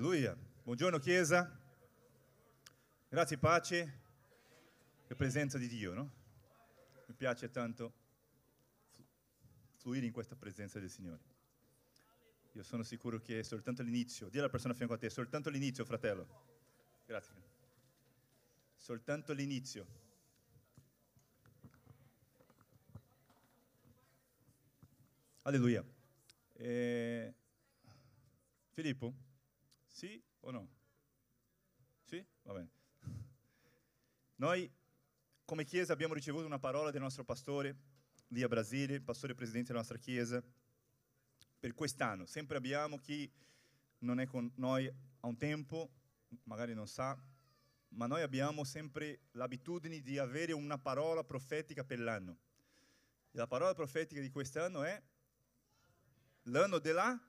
Alleluia. Buongiorno Chiesa. Grazie pace e presenza di Dio, no? Mi piace tanto fluire in questa presenza del Signore. Io sono sicuro che è soltanto l'inizio. Dì alla persona a fianco a te, è soltanto l'inizio, fratello. Grazie. Soltanto l'inizio. Alleluia. Eh, Filippo? Sì o no? Sì? Va bene. Noi come Chiesa abbiamo ricevuto una parola del nostro pastore lì a Brasile, pastore presidente della nostra Chiesa, per quest'anno. Sempre abbiamo chi non è con noi a un tempo, magari non sa, ma noi abbiamo sempre l'abitudine di avere una parola profetica per l'anno. La parola profetica di quest'anno è l'anno della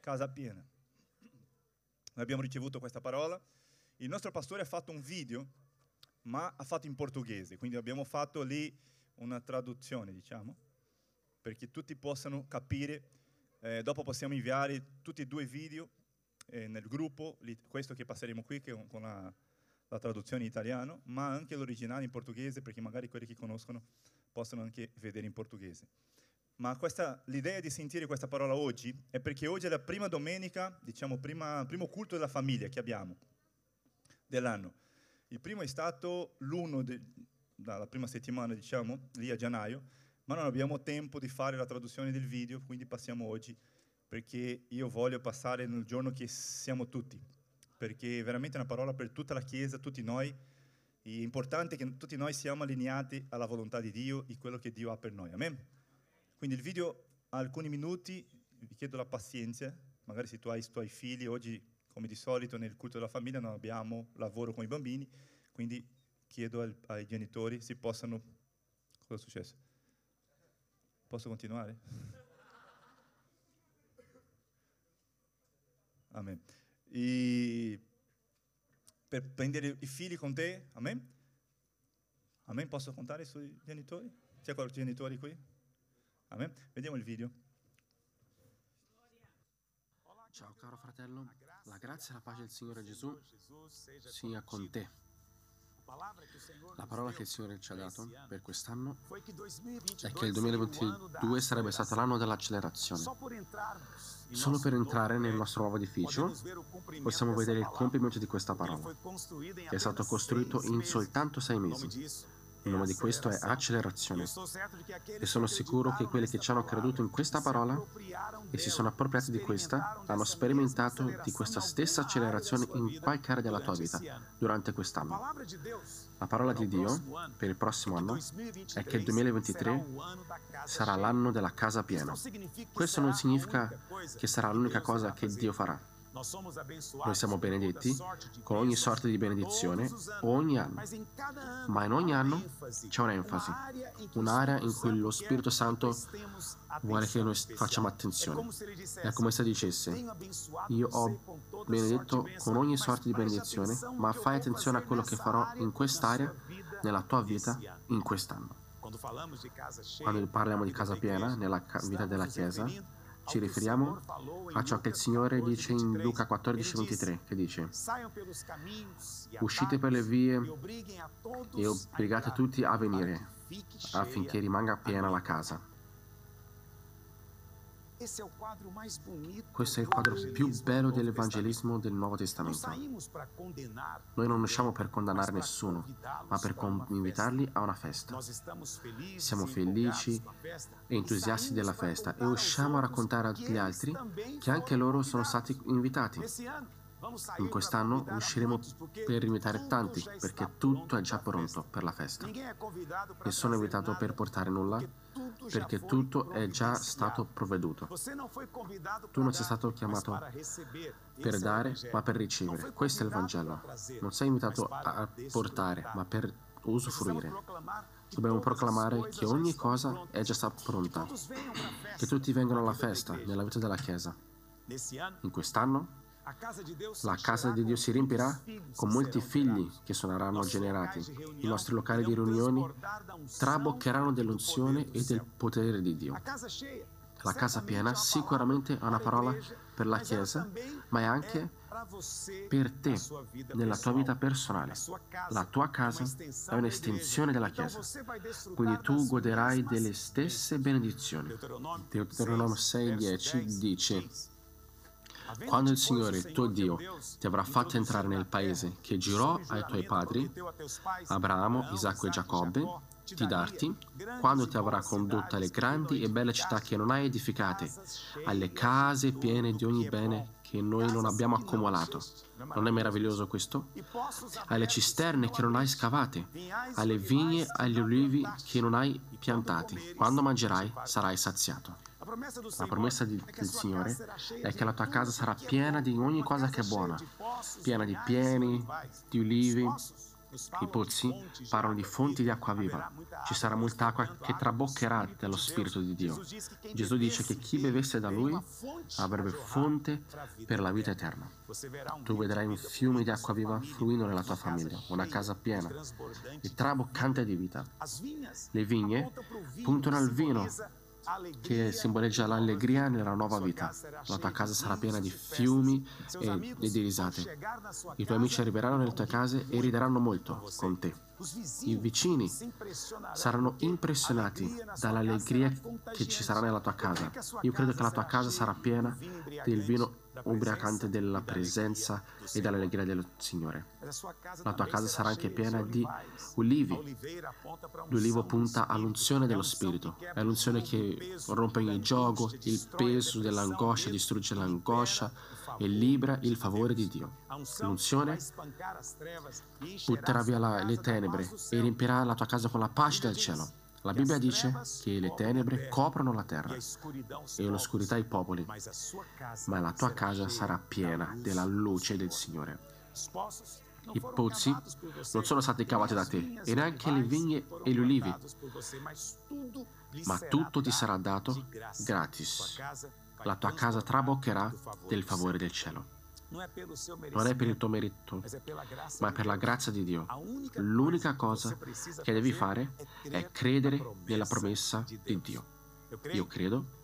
casa piena. Noi abbiamo ricevuto questa parola. Il nostro pastore ha fatto un video, ma ha fatto in portoghese, quindi abbiamo fatto lì una traduzione, diciamo, perché tutti possano capire. Eh, dopo possiamo inviare tutti e due i video eh, nel gruppo, questo che passeremo qui che, con la, la traduzione in italiano, ma anche l'originale in portoghese, perché magari quelli che conoscono possono anche vedere in portoghese. Ma questa, l'idea di sentire questa parola oggi è perché oggi è la prima domenica, diciamo, prima, primo culto della famiglia che abbiamo dell'anno. Il primo è stato l'uno dalla prima settimana, diciamo, lì a gennaio, ma non abbiamo tempo di fare la traduzione del video, quindi passiamo oggi, perché io voglio passare nel giorno che siamo tutti, perché è veramente una parola per tutta la Chiesa, tutti noi. È importante che tutti noi siamo allineati alla volontà di Dio e quello che Dio ha per noi. Amen? Quindi il video ha alcuni minuti, vi chiedo la pazienza, magari se tu hai i tuoi figli, oggi come di solito nel culto della famiglia non abbiamo lavoro con i bambini, quindi chiedo al, ai genitori se possano... Cosa è successo? Posso continuare? Amen. E per prendere i figli con te, amen? Amen? Posso contare sui genitori? C'è qualche genitore qui? Amen? Vediamo il video. Ciao caro fratello, la grazia e la pace del Signore Gesù sia con te. La parola che il Signore ci ha dato per quest'anno è che il 2022 sarebbe stato l'anno dell'accelerazione. Solo per entrare nel nostro nuovo edificio possiamo vedere il compimento di questa parola, che è stato costruito in soltanto sei mesi. Il nome di questo è accelerazione. E sono sicuro che quelli che ci hanno creduto in questa parola e si sono appropriati di questa hanno sperimentato di questa stessa accelerazione in qualche area della tua vita durante quest'anno. La parola di Dio per il prossimo anno è che il 2023 sarà l'anno della casa piena. Questo non significa che sarà l'unica cosa che Dio farà. Noi siamo benedetti con ogni sorta di benedizione ogni anno, ma in ogni anno c'è un'enfasi, un'area in cui lo Spirito Santo vuole che noi facciamo attenzione. È come se dicesse, io ho benedetto con ogni sorta di benedizione, ma fai attenzione a quello che farò in quest'area, nella tua vita, in quest'anno. Quando parliamo di casa piena, nella vita della Chiesa, ci riferiamo a ciò che il Signore dice in Luca 14:23, che dice, uscite per le vie e obbligate tutti a venire affinché rimanga piena la casa. Questo è il quadro più bello dell'Evangelismo del Nuovo Testamento. Noi non usciamo per condannare nessuno, ma per invitarli a una festa. Siamo felici e entusiasti della festa e usciamo a raccontare agli altri che anche loro sono stati invitati. In quest'anno usciremo per invitare tanti, perché tutto è già pronto per la festa. Nessuno è invitato per portare nulla, perché tutto è già stato provveduto. Tu non sei stato chiamato per dare, ma per ricevere. Questo è il Vangelo. Non sei invitato a portare, ma per usufruire. Dobbiamo proclamare che ogni cosa è già stata pronta, che tutti vengano alla festa nella vita della Chiesa. In quest'anno la casa di Dio si riempirà con molti figli che suoneranno generati. I nostri locali di riunioni traboccheranno dell'unzione e del potere di Dio. La casa piena sicuramente è una parola per la Chiesa, ma è anche per te, nella tua vita personale. La tua casa è un'estensione della Chiesa, quindi tu goderai delle stesse benedizioni. Deuteronomio 6,10 dice quando il Signore, tuo Dio, ti avrà fatto entrare nel paese che giurò ai tuoi padri, Abramo, Isacco e Giacobbe, di darti, quando ti avrà condotto alle grandi e belle città che non hai edificate, alle case piene di ogni bene che noi non abbiamo accumulato. Non è meraviglioso questo? Alle cisterne che non hai scavate, alle vigne, agli olivi che non hai piantati. Quando mangerai sarai saziato. La promessa di, del Signore è che la tua casa sarà piena di ogni cosa che è buona, piena di pieni, di ulivi, i pozzi parlano di fonti di acqua viva. Ci sarà molta acqua che traboccherà dallo Spirito di Dio. Gesù dice che chi bevesse da Lui avrebbe fonte per la vita eterna. Tu vedrai un fiume di acqua viva fluendo nella tua famiglia, una casa piena e traboccante di vita. Le vigne puntano al vino che simboleggia l'allegria nella nuova vita. La tua casa sarà piena di fiumi e di risate. I tuoi amici arriveranno nelle tue case e rideranno molto con te. I vicini saranno impressionati dall'allegria che ci sarà nella tua casa. Io credo che la tua casa sarà piena del vino ubriacante della presenza e dell'allegria del Signore. La tua casa sarà anche piena di ulivi. L'ulivo punta all'unzione dello Spirito. È l'unzione che rompe il gioco, il peso dell'angoscia, distrugge l'angoscia e libera il favore di Dio. L'unzione butterà via la, le tenebre e riempirà la tua casa con la pace del cielo. La Bibbia dice che le tenebre coprono la terra e l'oscurità i popoli, ma la tua casa sarà piena della luce del Signore. I pozzi non sono stati cavati da te e neanche le vigne e gli ulivi, ma tutto ti sarà dato gratis. La tua casa traboccherà del favore del cielo. Non è per il tuo merito, ma è per la grazia di Dio. L'unica cosa che devi fare è credere nella promessa di Dio. Io credo,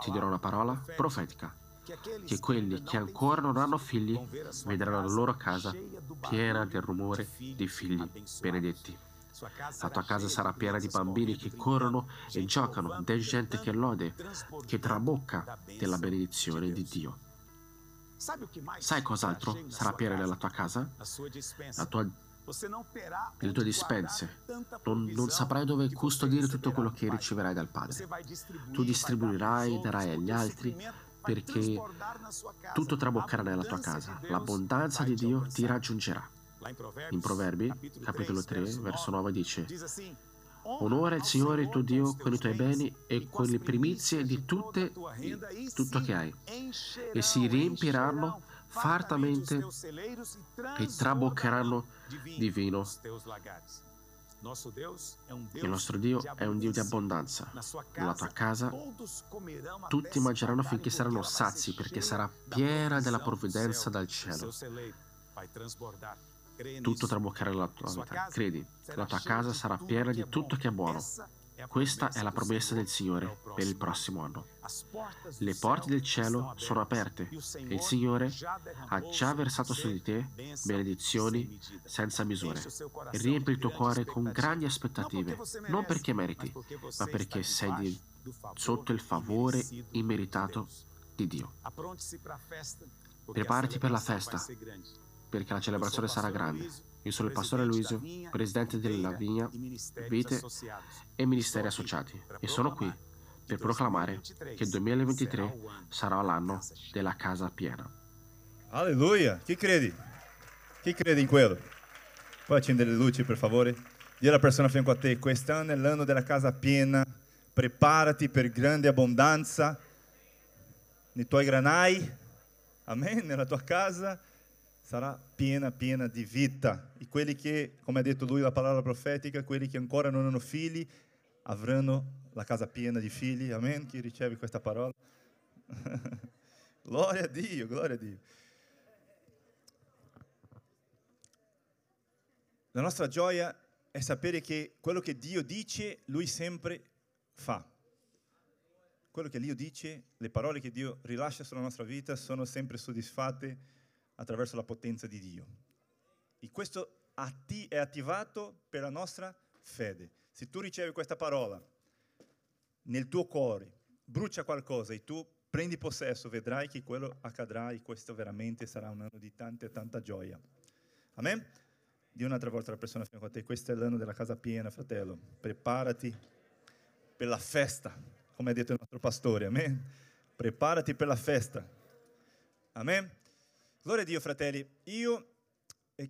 ti dirò una parola profetica, che quelli che ancora non hanno figli vedranno la loro casa piena del rumore dei figli benedetti. La tua casa sarà piena di bambini che corrono e giocano, di gente che lode, che trabocca della benedizione di Dio. Sai cos'altro sarà pieno nella tua casa? La tua le tue dispense. Non, non, saprai dove custodire tutto quello che riceverai dal Padre. Tu distribuirai, darai agli altri, perché tutto traboccherà nella tua casa. L'abbondanza di Dio ti raggiungerà. In Proverbi, capitolo 3, verso 9 dice, Onora il Signore tuo Dio con i tuoi beni e con le primizie di tutte, tutto che hai, e si riempiranno fartamente e traboccheranno di vino. Il nostro Dio è un Dio di abbondanza. Nella tua casa tutti mangeranno finché saranno sazi perché sarà piena della provvidenza dal cielo tutto traboccherà nella tua vita. Credi, la tua casa sarà piena di tutto che è buono. Questa è la promessa del Signore per il prossimo anno. Le porte del cielo sono aperte e il Signore ha già versato su di te benedizioni senza misure. Riempi il tuo cuore con grandi aspettative, non perché meriti, ma perché sei di, sotto il favore immeritato di Dio. Preparati per la festa, perché la celebrazione sarà grande. Io sono il pastore Luisio, presidente della Vigna, Vite e Ministeri Associati e sono qui per proclamare che il 2023 sarà l'anno della casa piena. Alleluia! Chi credi? Chi crede in quello? Puoi accendere le luci per favore? Dì alla persona a fianco a te, quest'anno è l'anno della casa piena, preparati per grande abbondanza nei tuoi granai, amen, nella tua casa sarà piena, piena di vita. E quelli che, come ha detto lui la parola profetica, quelli che ancora non hanno figli avranno la casa piena di figli. Amen? Chi riceve questa parola? gloria a Dio, gloria a Dio. La nostra gioia è sapere che quello che Dio dice, Lui sempre fa. Quello che Dio dice, le parole che Dio rilascia sulla nostra vita sono sempre soddisfatte attraverso la potenza di Dio. E questo atti- è attivato per la nostra fede. Se tu ricevi questa parola nel tuo cuore, brucia qualcosa e tu prendi possesso, vedrai che quello accadrà e questo veramente sarà un anno di tanta e tanta gioia. Amen? Di un'altra volta la persona fianco a te, questo è l'anno della casa piena, fratello. Preparati per la festa, come ha detto il nostro pastore. Amen? Preparati per la festa. Amen? Gloria a Dio, fratelli. Io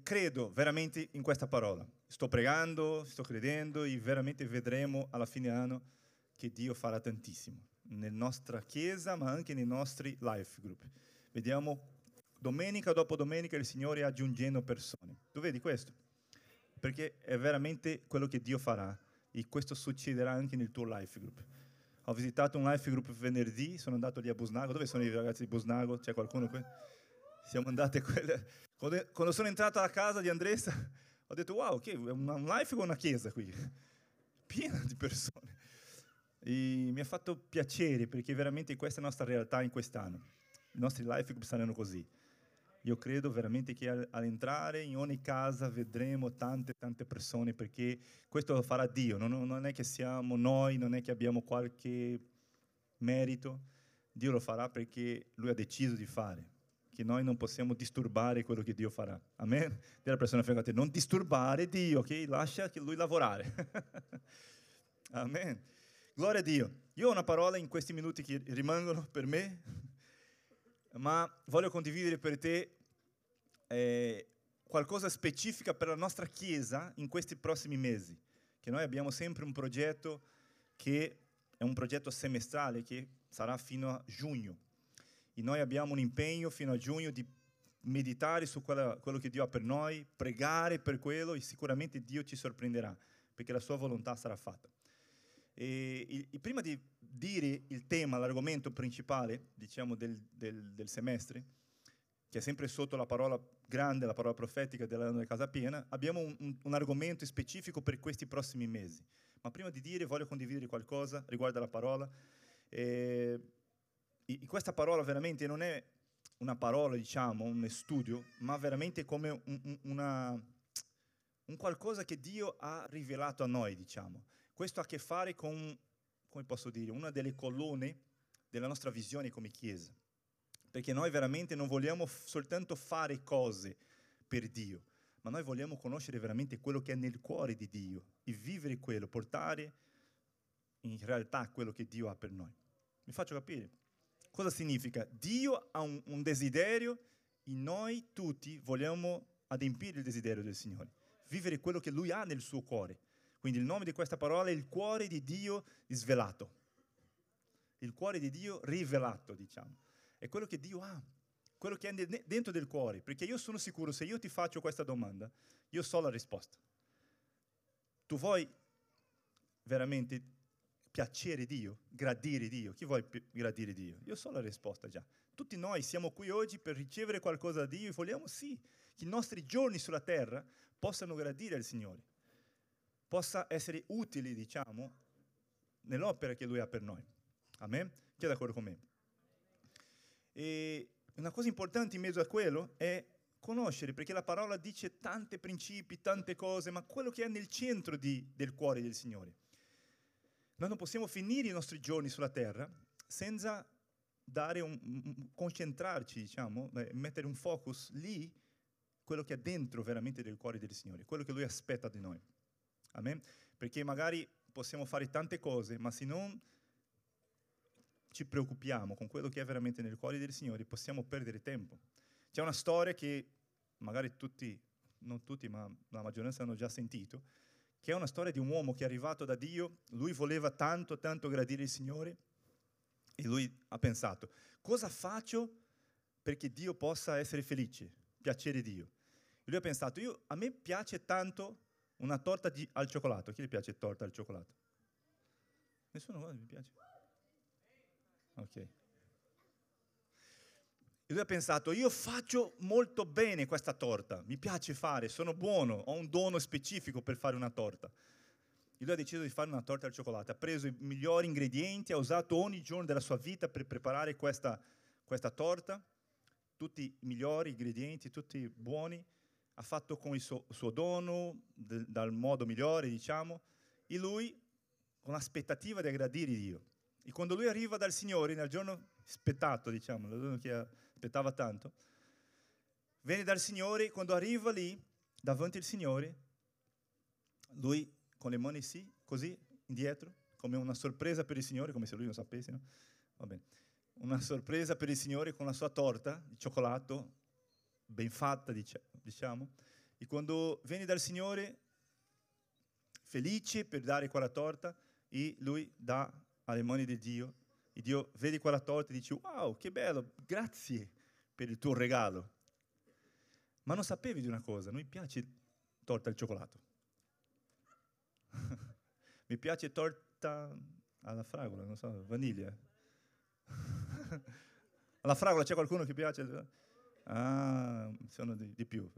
credo veramente in questa parola. Sto pregando, sto credendo e veramente vedremo alla fine anno che Dio farà tantissimo nella nostra chiesa, ma anche nei nostri life group. Vediamo domenica dopo domenica il Signore aggiungendo persone. Tu vedi questo? Perché è veramente quello che Dio farà e questo succederà anche nel tuo life group. Ho visitato un life group venerdì, sono andato lì a Busnago. Dove sono i ragazzi di Busnago? C'è qualcuno qui? Siamo andati a quelle... Quando sono entrato alla casa di Andressa, ho detto wow, che è un life con una chiesa qui, piena di persone. E mi ha fatto piacere perché veramente questa è la nostra realtà in quest'anno. I nostri life saranno così. Io credo veramente che all'entrare in ogni casa vedremo tante, tante persone perché questo lo farà Dio. Non, non è che siamo noi, non è che abbiamo qualche merito. Dio lo farà perché Lui ha deciso di fare. Che noi non possiamo disturbare quello che Dio farà. Amen? Dì alla persona a te, non disturbare Dio, ok? Lascia che Lui lavorare. Amen. Gloria a Dio. Io ho una parola in questi minuti che rimangono per me, ma voglio condividere per te eh, qualcosa specifica per la nostra Chiesa in questi prossimi mesi. Che noi abbiamo sempre un progetto che è un progetto semestrale che sarà fino a giugno. E noi abbiamo un impegno fino a giugno di meditare su quella, quello che Dio ha per noi, pregare per quello e sicuramente Dio ci sorprenderà perché la sua volontà sarà fatta. E, e, prima di dire il tema, l'argomento principale, diciamo, del, del, del, semestre, che è sempre sotto la parola grande, la parola profetica dell'anno della casa piena, abbiamo un, un, argomento specifico per questi prossimi mesi. Ma prima di dire, voglio condividere qualcosa riguardo alla parola. E, e questa parola veramente non è una parola, diciamo, un studio, ma veramente come un, una, un qualcosa che Dio ha rivelato a noi, diciamo. Questo ha a che fare con, come posso dire, una delle colonne della nostra visione come Chiesa. Perché noi veramente non vogliamo soltanto fare cose per Dio, ma noi vogliamo conoscere veramente quello che è nel cuore di Dio e vivere quello, portare in realtà quello che Dio ha per noi. Mi faccio capire? Cosa significa? Dio ha un, un desiderio e noi tutti vogliamo adempiere il desiderio del Signore, vivere quello che Lui ha nel suo cuore. Quindi il nome di questa parola è il cuore di Dio svelato. Il cuore di Dio rivelato, diciamo. È quello che Dio ha, quello che è dentro del cuore. Perché io sono sicuro, se io ti faccio questa domanda, io so la risposta. Tu vuoi veramente piacere Dio, gradire Dio? Chi vuole gradire Dio? Io so la risposta già. Tutti noi siamo qui oggi per ricevere qualcosa da Dio e vogliamo sì che i nostri giorni sulla terra possano gradire al Signore possa essere utili, diciamo, nell'opera che Lui ha per noi. Amen? Chi è d'accordo con me? E una cosa importante in mezzo a quello è conoscere, perché la parola dice tanti principi, tante cose, ma quello che è nel centro di, del cuore del Signore. Noi non possiamo finire i nostri giorni sulla terra senza un, concentrarci, diciamo, mettere un focus lì, quello che è dentro veramente del cuore del Signore, quello che Lui aspetta di noi. Amen? Perché magari possiamo fare tante cose, ma se non ci preoccupiamo con quello che è veramente nel cuore del Signore, possiamo perdere tempo. C'è una storia che magari tutti, non tutti, ma la maggioranza hanno già sentito, che è una storia di un uomo che è arrivato da Dio, lui voleva tanto, tanto gradire il Signore e lui ha pensato, cosa faccio perché Dio possa essere felice, piacere Dio? E lui ha pensato, io, a me piace tanto una torta di, al cioccolato. Chi gli piace torta al cioccolato? Nessuno mi piace? Ok. E lui ha pensato, io faccio molto bene questa torta, mi piace fare, sono buono, ho un dono specifico per fare una torta. E lui ha deciso di fare una torta al cioccolato, ha preso i migliori ingredienti, ha usato ogni giorno della sua vita per preparare questa, questa torta, tutti i migliori ingredienti, tutti buoni, ha fatto con il suo, suo dono, de, dal modo migliore, diciamo, e lui con l'aspettativa di aggradire Dio. E quando lui arriva dal Signore, nel giorno aspettato, diciamo, nel giorno che aspettava tanto, viene dal Signore, quando arriva lì, davanti al Signore, lui con le mani sì, così, indietro, come una sorpresa per il Signore, come se lui non sapesse, no? Va bene. Una sorpresa per il Signore con la sua torta di cioccolato, ben fatta, diciamo. E quando viene dal Signore, felice per dare quella torta, e lui dà alle mani di Dio, e Dio vede quella torta e dice, wow, che bello, grazie per il tuo regalo. Ma non sapevi di una cosa, a noi piace torta al cioccolato. Mi piace torta alla fragola, non so, vaniglia. alla fragola c'è qualcuno che piace? Ah, sono di, di più.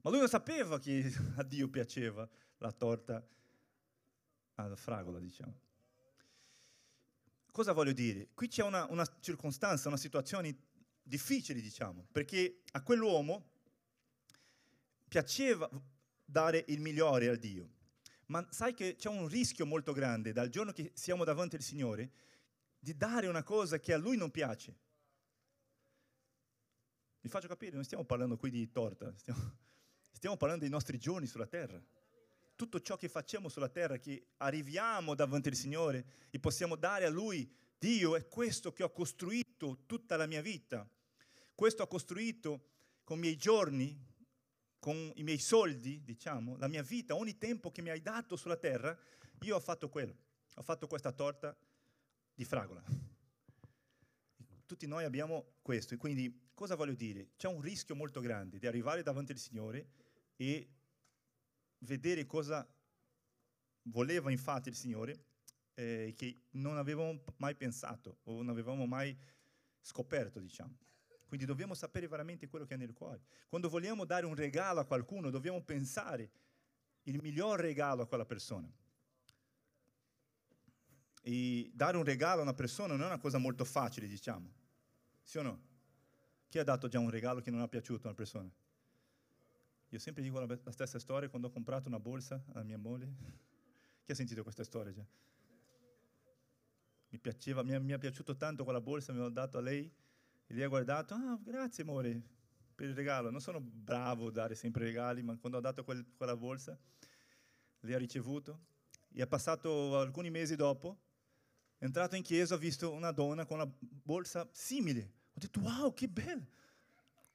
Ma lui non sapeva che a Dio piaceva la torta alla fragola, diciamo. Cosa voglio dire? Qui c'è una, una circostanza, una situazione difficile, diciamo, perché a quell'uomo piaceva dare il migliore a Dio. Ma sai che c'è un rischio molto grande dal giorno che siamo davanti al Signore di dare una cosa che a Lui non piace. Vi faccio capire, non stiamo parlando qui di torta, stiamo, stiamo parlando dei nostri giorni sulla terra. Tutto ciò che facciamo sulla terra, che arriviamo davanti al Signore e possiamo dare a Lui, Dio è questo che ho costruito tutta la mia vita. Questo ho costruito con i miei giorni, con i miei soldi, diciamo, la mia vita, ogni tempo che mi hai dato sulla terra, io ho fatto quello. Ho fatto questa torta di fragola. Tutti noi abbiamo questo, e quindi cosa voglio dire? C'è un rischio molto grande di arrivare davanti al Signore e vedere cosa voleva infatti il Signore, eh, che non avevamo mai pensato o non avevamo mai scoperto, diciamo. Quindi dobbiamo sapere veramente quello che è nel cuore. Quando vogliamo dare un regalo a qualcuno, dobbiamo pensare il miglior regalo a quella persona. E dare un regalo a una persona non è una cosa molto facile, diciamo. Sì o no? Chi ha dato già un regalo che non ha piaciuto a una persona? Io sempre dico la, la stessa storia quando ho comprato una borsa alla mia moglie. Chi ha sentito questa storia già? Mi, piaceva, mi, mi è piaciuto tanto quella borsa, mi ho dato a lei e lei ha guardato, ah, grazie amore per il regalo. Non sono bravo a dare sempre regali, ma quando ho dato quel, quella borsa, lei ha ricevuto. E è passato alcuni mesi dopo, è entrato in chiesa, ha visto una donna con una borsa simile. Ho detto, wow, che bella!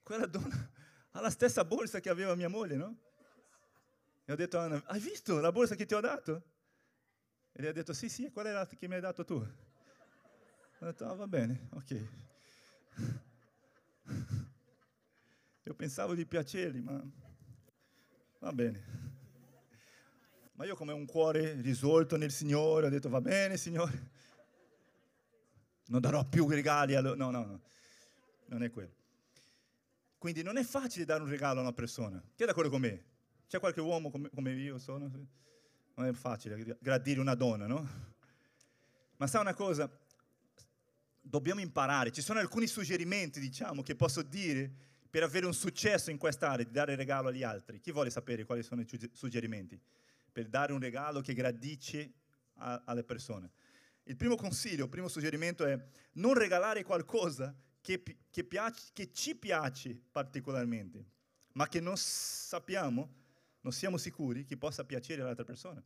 Quella donna ha la stessa borsa che aveva mia moglie, no? E ho detto a Anna, hai visto la borsa che ti ho dato? E lei ha detto, sì, sì, qual è la che mi hai dato tu? Ho detto, ah, va bene, ok. Io pensavo di piacergli, ma va bene. Ma io come un cuore risolto nel Signore, ho detto va bene Signore, non darò più regali. Allo... No, no, no, non è quello. Quindi non è facile dare un regalo a una persona. Chi è d'accordo con me? C'è qualche uomo come, come io sono? Non è facile gradire una donna, no? Ma sa una cosa? dobbiamo imparare. Ci sono alcuni suggerimenti, diciamo, che posso dire per avere un successo in quest'area, di dare regalo agli altri. Chi vuole sapere quali sono i suggerimenti? Per dare un regalo che gradisce alle persone. Il primo consiglio, il primo suggerimento è non regalare qualcosa che, che, piace, che ci piace particolarmente, ma che non sappiamo, non siamo sicuri che possa piacere all'altra persona.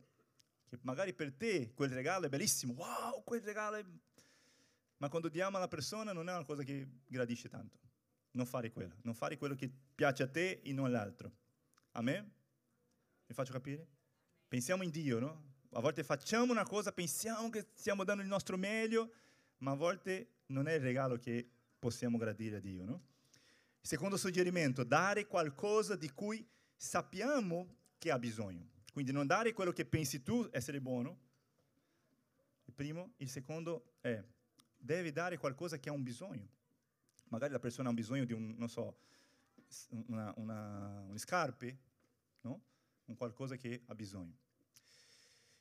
Che magari per te quel regalo è bellissimo, wow, quel regalo è ma quando diamo alla persona non è una cosa che gradisce tanto. Non fare quello, non fare quello che piace a te e non all'altro. A me? Mi faccio capire? Pensiamo in Dio, no? A volte facciamo una cosa, pensiamo che stiamo dando il nostro meglio, ma a volte non è il regalo che possiamo gradire a Dio, no? Secondo suggerimento, dare qualcosa di cui sappiamo che ha bisogno. Quindi non dare quello che pensi tu essere buono. Il primo. Il secondo è deve dare qualcosa che ha un bisogno. Magari la persona ha un bisogno di un, non so, una, una, un scarpe, no? Un qualcosa che ha bisogno.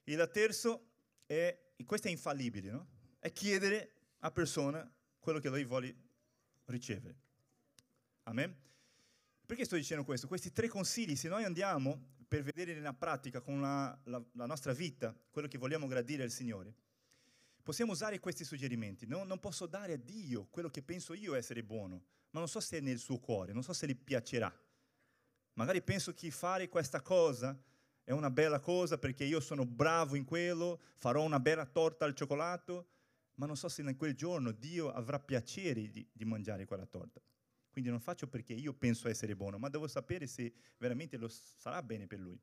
Il terzo è, e questo è infallibile, no? È chiedere a persona quello che lui vuole ricevere. Amen? Perché sto dicendo questo? Questi tre consigli, se noi andiamo per vedere nella pratica con la, la, la nostra vita quello che vogliamo gradire al Signore, possiamo usare questi suggerimenti. No, non posso dare a Dio quello che penso io essere buono, ma non so se è nel suo cuore, non so se gli piacerà. Magari penso che fare questa cosa è una bella cosa perché io sono bravo in quello, farò una bella torta al cioccolato, ma non so se in quel giorno Dio avrà piacere di, di mangiare quella torta. Quindi non faccio perché io penso essere buono, ma devo sapere se veramente lo sarà bene per lui.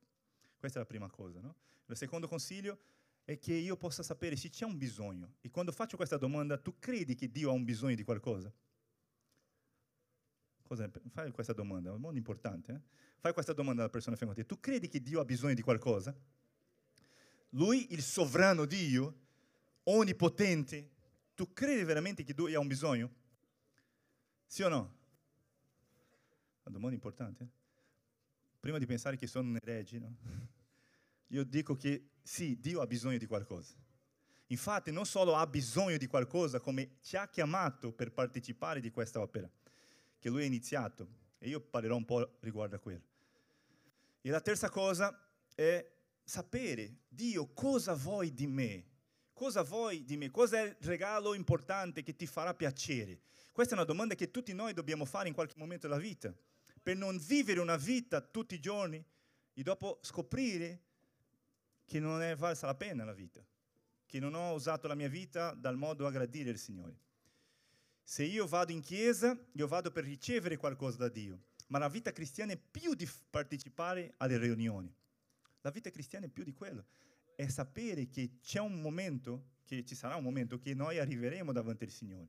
Questa è la prima cosa. No? Il secondo consiglio è che io possa sapere se c'è un bisogno. E quando faccio questa domanda, tu credi che Dio ha un bisogno di qualcosa? Cosa, fai questa domanda, è molto importante. Eh? Fai questa domanda alla persona fianco a te. Tu credi che Dio ha bisogno di qualcosa? Lui, il sovrano Dio, onnipotente, tu credi veramente che Dio ha un bisogno? Sì o no? Una domanda importante. Eh? Prima di pensare che sono un erege, no? io dico che sì, Dio ha bisogno di qualcosa. Infatti non solo ha bisogno di qualcosa, come ci ha chiamato per partecipare di questa opera, che lui ha iniziato, e io parlerò un po' riguardo a quello. E la terza cosa è sapere, Dio, cosa vuoi di me? Cosa vuoi di me? Cosa è il regalo importante che ti farà piacere? Questa è una domanda che tutti noi dobbiamo fare in qualche momento della vita, per non vivere una vita tutti i giorni e dopo scoprire che non è valsa la pena la vita, che non ho usato la mia vita dal modo a gradire il Signore. Se io vado in chiesa, io vado per ricevere qualcosa da Dio, ma la vita cristiana è più di partecipare alle riunioni. La vita cristiana è più di quello, è sapere che c'è un momento, che ci sarà un momento che noi arriveremo davanti al Signore.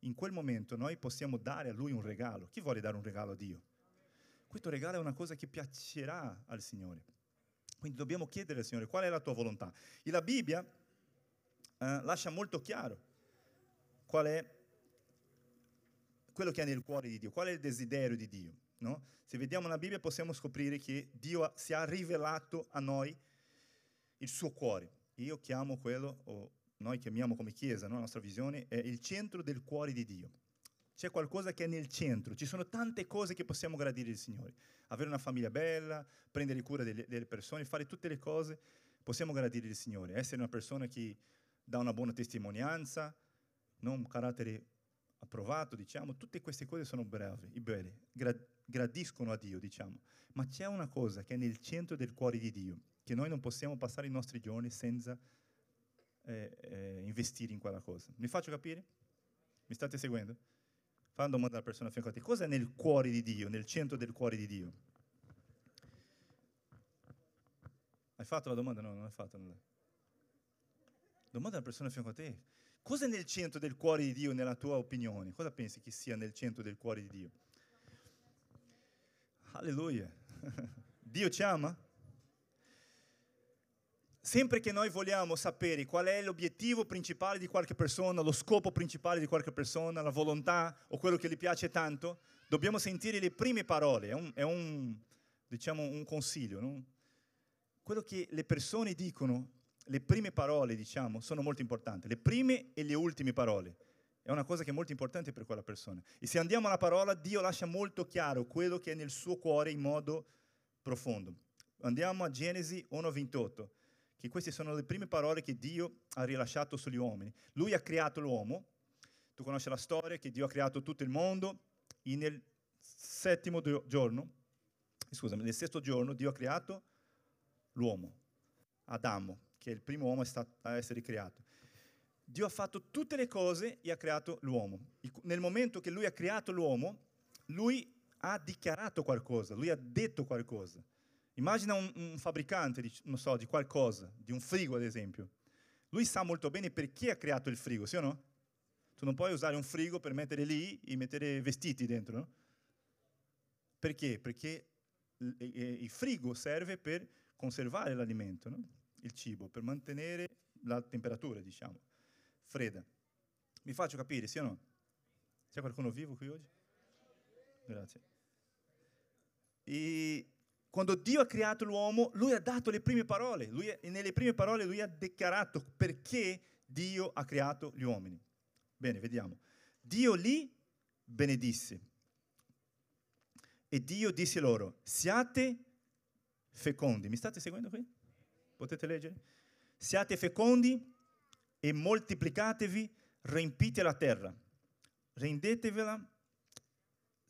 In quel momento noi possiamo dare a Lui un regalo. Chi vuole dare un regalo a Dio? Questo regalo è una cosa che piacerà al Signore. Quindi dobbiamo chiedere al Signore qual è la tua volontà. E la Bibbia eh, lascia molto chiaro qual è quello che è nel cuore di Dio, qual è il desiderio di Dio. No? Se vediamo la Bibbia possiamo scoprire che Dio si è rivelato a noi il suo cuore. Io chiamo quello, o noi chiamiamo come Chiesa, no? la nostra visione, è il centro del cuore di Dio. C'è qualcosa che è nel centro, ci sono tante cose che possiamo gradire il Signore. Avere una famiglia bella, prendere cura delle, delle persone, fare tutte le cose, possiamo gradire il Signore. Essere una persona che dà una buona testimonianza, non un carattere approvato, diciamo, tutte queste cose sono brave, belle, gradiscono a Dio, diciamo. Ma c'è una cosa che è nel centro del cuore di Dio, che noi non possiamo passare i nostri giorni senza eh, eh, investire in quella cosa. Mi faccio capire? Mi state seguendo? Fa una domanda alla persona a fianco a te. Cosa è nel cuore di Dio, nel centro del cuore di Dio? Hai fatto la domanda? No, non hai fatto. Non Domanda alla persona a fianco a te. Cosa è nel centro del cuore di Dio nella tua opinione? Cosa pensi che sia nel centro del cuore di Dio? Alleluia. Dio ci ama? Sempre che noi vogliamo sapere qual è l'obiettivo principale di qualche persona, lo scopo principale di qualche persona, la volontà o quello che gli piace tanto, dobbiamo sentire le prime parole. È un, è un diciamo, un consiglio. No? Quello che le persone dicono le prime parole, diciamo, sono molto importanti, le prime e le ultime parole. È una cosa che è molto importante per quella persona. E se andiamo alla parola, Dio lascia molto chiaro quello che è nel suo cuore in modo profondo. Andiamo a Genesi 1:28, che queste sono le prime parole che Dio ha rilasciato sugli uomini. Lui ha creato l'uomo, tu conosci la storia che Dio ha creato tutto il mondo e nel settimo giorno, scusami, nel sesto giorno Dio ha creato l'uomo, Adamo che è il primo uomo a essere creato. Dio ha fatto tutte le cose e ha creato l'uomo. Nel momento che lui ha creato l'uomo, lui ha dichiarato qualcosa, lui ha detto qualcosa. Immagina un, un fabbricante di, so, di qualcosa, di un frigo ad esempio. Lui sa molto bene perché ha creato il frigo, sì o no? Tu non puoi usare un frigo per mettere lì e mettere vestiti dentro, no? Perché? Perché il frigo serve per conservare l'alimento, no? il cibo, per mantenere la temperatura, diciamo, fredda. Mi faccio capire, sì o no? C'è qualcuno vivo qui oggi? Grazie. E quando Dio ha creato l'uomo, lui ha dato le prime parole, lui, e nelle prime parole lui ha dichiarato perché Dio ha creato gli uomini. Bene, vediamo. Dio li benedisse. E Dio disse loro, siate fecondi. Mi state seguendo qui? Potete leggere? Siate fecondi e moltiplicatevi, riempite la terra, rendetevela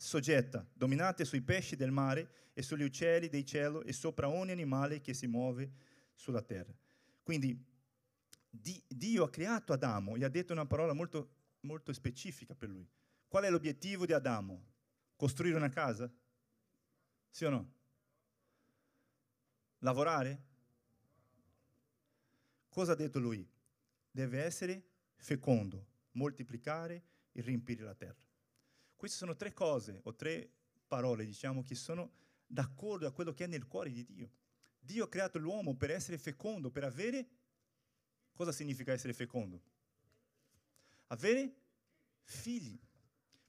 soggetta, dominate sui pesci del mare e sugli uccelli del cielo e sopra ogni animale che si muove sulla terra. Quindi Dio ha creato Adamo e ha detto una parola molto, molto specifica per lui. Qual è l'obiettivo di Adamo? Costruire una casa? Sì o no? Lavorare? Cosa ha detto lui? Deve essere fecondo, moltiplicare e riempire la terra. Queste sono tre cose o tre parole, diciamo, che sono d'accordo a quello che è nel cuore di Dio. Dio ha creato l'uomo per essere fecondo, per avere... Cosa significa essere fecondo? Avere figli,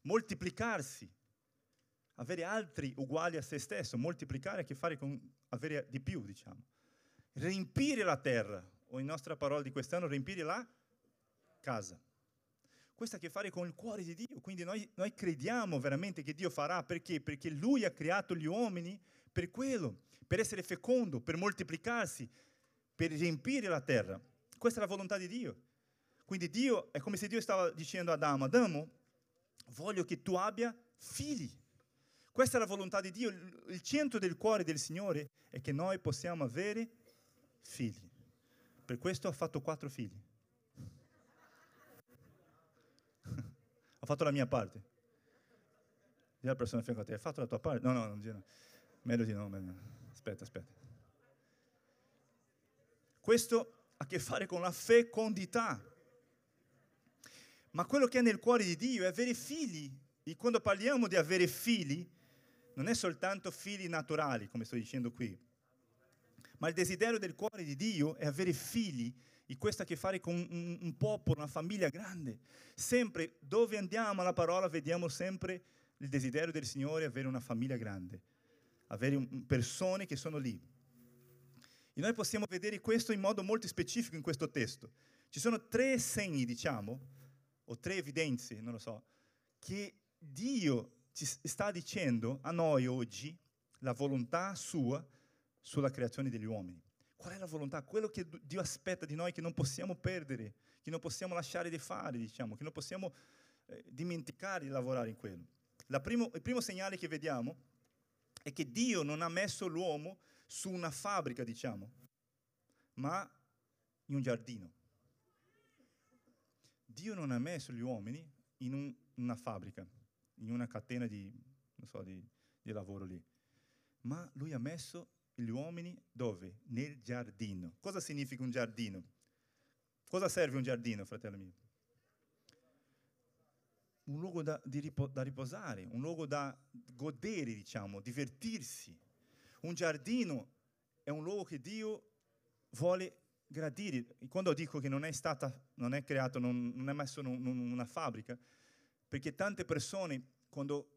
moltiplicarsi, avere altri uguali a se stesso, moltiplicare ha a che fare con avere di più, diciamo. Riempire la terra, o in nostra parola di quest'anno, riempire la casa. Questo ha a che fare con il cuore di Dio, quindi noi, noi crediamo veramente che Dio farà, perché? Perché Lui ha creato gli uomini per quello, per essere fecondo, per moltiplicarsi, per riempire la terra. Questa è la volontà di Dio. Quindi Dio, è come se Dio stava dicendo ad Adamo, Adamo, voglio che tu abbia figli. Questa è la volontà di Dio. Il centro del cuore del Signore è che noi possiamo avere figli. Per questo ha fatto quattro figli. Ho fatto la mia parte. Dì alla persona a fianco a te, hai fatto la tua parte? No, no, non no. Meglio di no, meglio. Aspetta, aspetta. Questo ha a che fare con la fecondità. Ma quello che è nel cuore di Dio è avere figli. E quando parliamo di avere figli, non è soltanto figli naturali, come sto dicendo qui, ma il desiderio del cuore di Dio è avere figli e questo ha a che fare con un, un popolo, una famiglia grande. Sempre dove andiamo alla parola vediamo sempre il desiderio del Signore avere una famiglia grande, avere un, persone che sono lì. E noi possiamo vedere questo in modo molto specifico in questo testo. Ci sono tre segni, diciamo, o tre evidenze, non lo so, che Dio ci sta dicendo a noi oggi la volontà sua sulla creazione degli uomini. Qual è la volontà? Quello che Dio aspetta di noi che non possiamo perdere, che non possiamo lasciare di fare, diciamo, che non possiamo eh, dimenticare di lavorare in quello. Primo, il primo segnale che vediamo è che Dio non ha messo l'uomo su una fabbrica, diciamo, ma in un giardino. Dio non ha messo gli uomini in un, una fabbrica, in una catena di, so, di, di lavoro lì, ma lui ha messo gli uomini dove? Nel giardino. Cosa significa un giardino? Cosa serve un giardino, fratello mio? Un luogo da, ripo, da riposare, un luogo da godere, diciamo, divertirsi. Un giardino è un luogo che Dio vuole gradire. Quando dico che non è stata, non è creato, non, non è messo in una fabbrica, perché tante persone, quando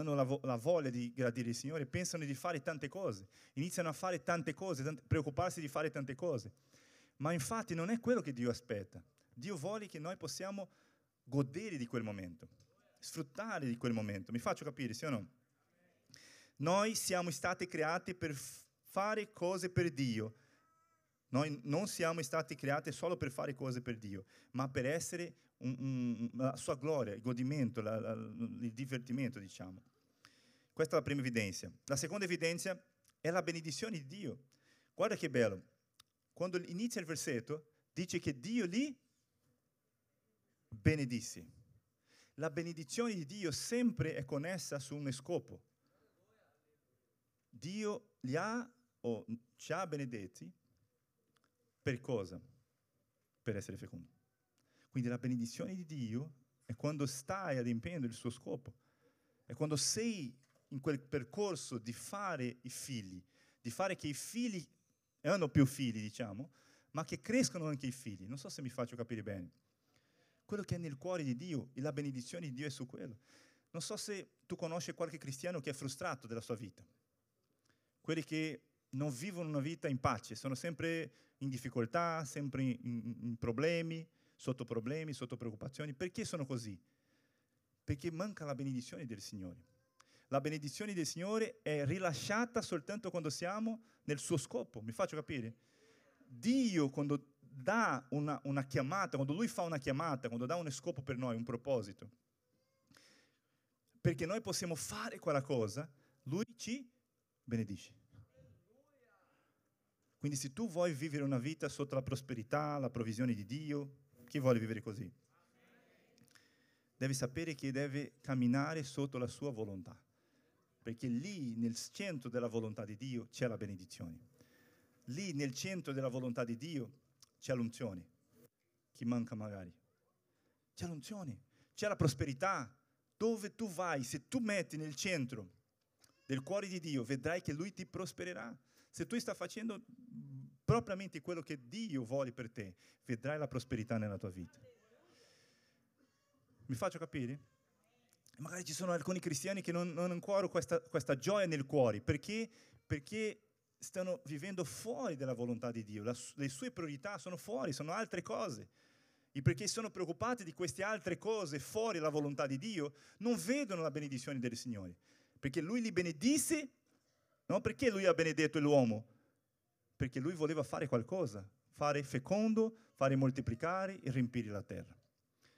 hanno la, vo- la, voglia di gradire il Signore, pensano di fare tante cose, iniziano a fare tante cose, tante, preoccuparsi di fare tante cose. Ma infatti non è quello che Dio aspetta. Dio vuole che noi possiamo godere di quel momento, sfruttare di quel momento. Mi faccio capire, sì o no? Noi siamo stati creati per fare cose per Dio. Noi non siamo stati creati solo per fare cose per Dio, ma per essere un, un, la sua gloria, il godimento, la, la, il divertimento, diciamo. Questa è la prima evidenza. La seconda evidenza è la benedizione di Dio. Guarda che bello. Quando inizia il versetto, dice che Dio li benedisse. La benedizione di Dio sempre è connessa su uno scopo. Dio li ha o ci ha benedetti per cosa? Per essere fecondi. Quindi la benedizione di Dio è quando stai adempiendo il suo scopo, è quando sei in quel percorso di fare i figli, di fare che i figli hanno più figli, diciamo, ma che crescono anche i figli. Non so se mi faccio capire bene. Quello che è nel cuore di Dio e la benedizione di Dio è su quello. Non so se tu conosci qualche cristiano che è frustrato della sua vita. Quelli che non vivono una vita in pace, sono sempre in difficoltà, sempre in, in, in problemi, sotto problemi, sotto preoccupazioni. Perché sono così? Perché manca la benedizione del Signore. La benedizione del Signore è rilasciata soltanto quando siamo nel suo scopo. Mi faccio capire? Dio quando dà una, una chiamata, quando Lui fa una chiamata, quando dà uno scopo per noi, un proposito, perché noi possiamo fare quella cosa, Lui ci benedice. Quindi se tu vuoi vivere una vita sotto la prosperità, la provvisione di Dio, chi vuole vivere così? Devi sapere che deve camminare sotto la sua volontà, perché lì nel centro della volontà di Dio c'è la benedizione. Lì nel centro della volontà di Dio c'è l'unzione. Chi manca magari? C'è l'unzione, c'è la prosperità. Dove tu vai, se tu metti nel centro del cuore di Dio, vedrai che Lui ti prospererà. Se tu stai facendo propriamente quello che Dio vuole per te, vedrai la prosperità nella tua vita. Mi faccio capire? Magari ci sono alcuni cristiani che non, non hanno questa, questa gioia nel cuore, perché? Perché stanno vivendo fuori dalla volontà di Dio, la, le sue priorità sono fuori, sono altre cose. E perché sono preoccupati di queste altre cose fuori dalla volontà di Dio, non vedono la benedizione del Signore. Perché Lui li benedisse, non perché Lui ha benedetto l'uomo, perché lui voleva fare qualcosa, fare fecondo, fare moltiplicare e riempire la terra.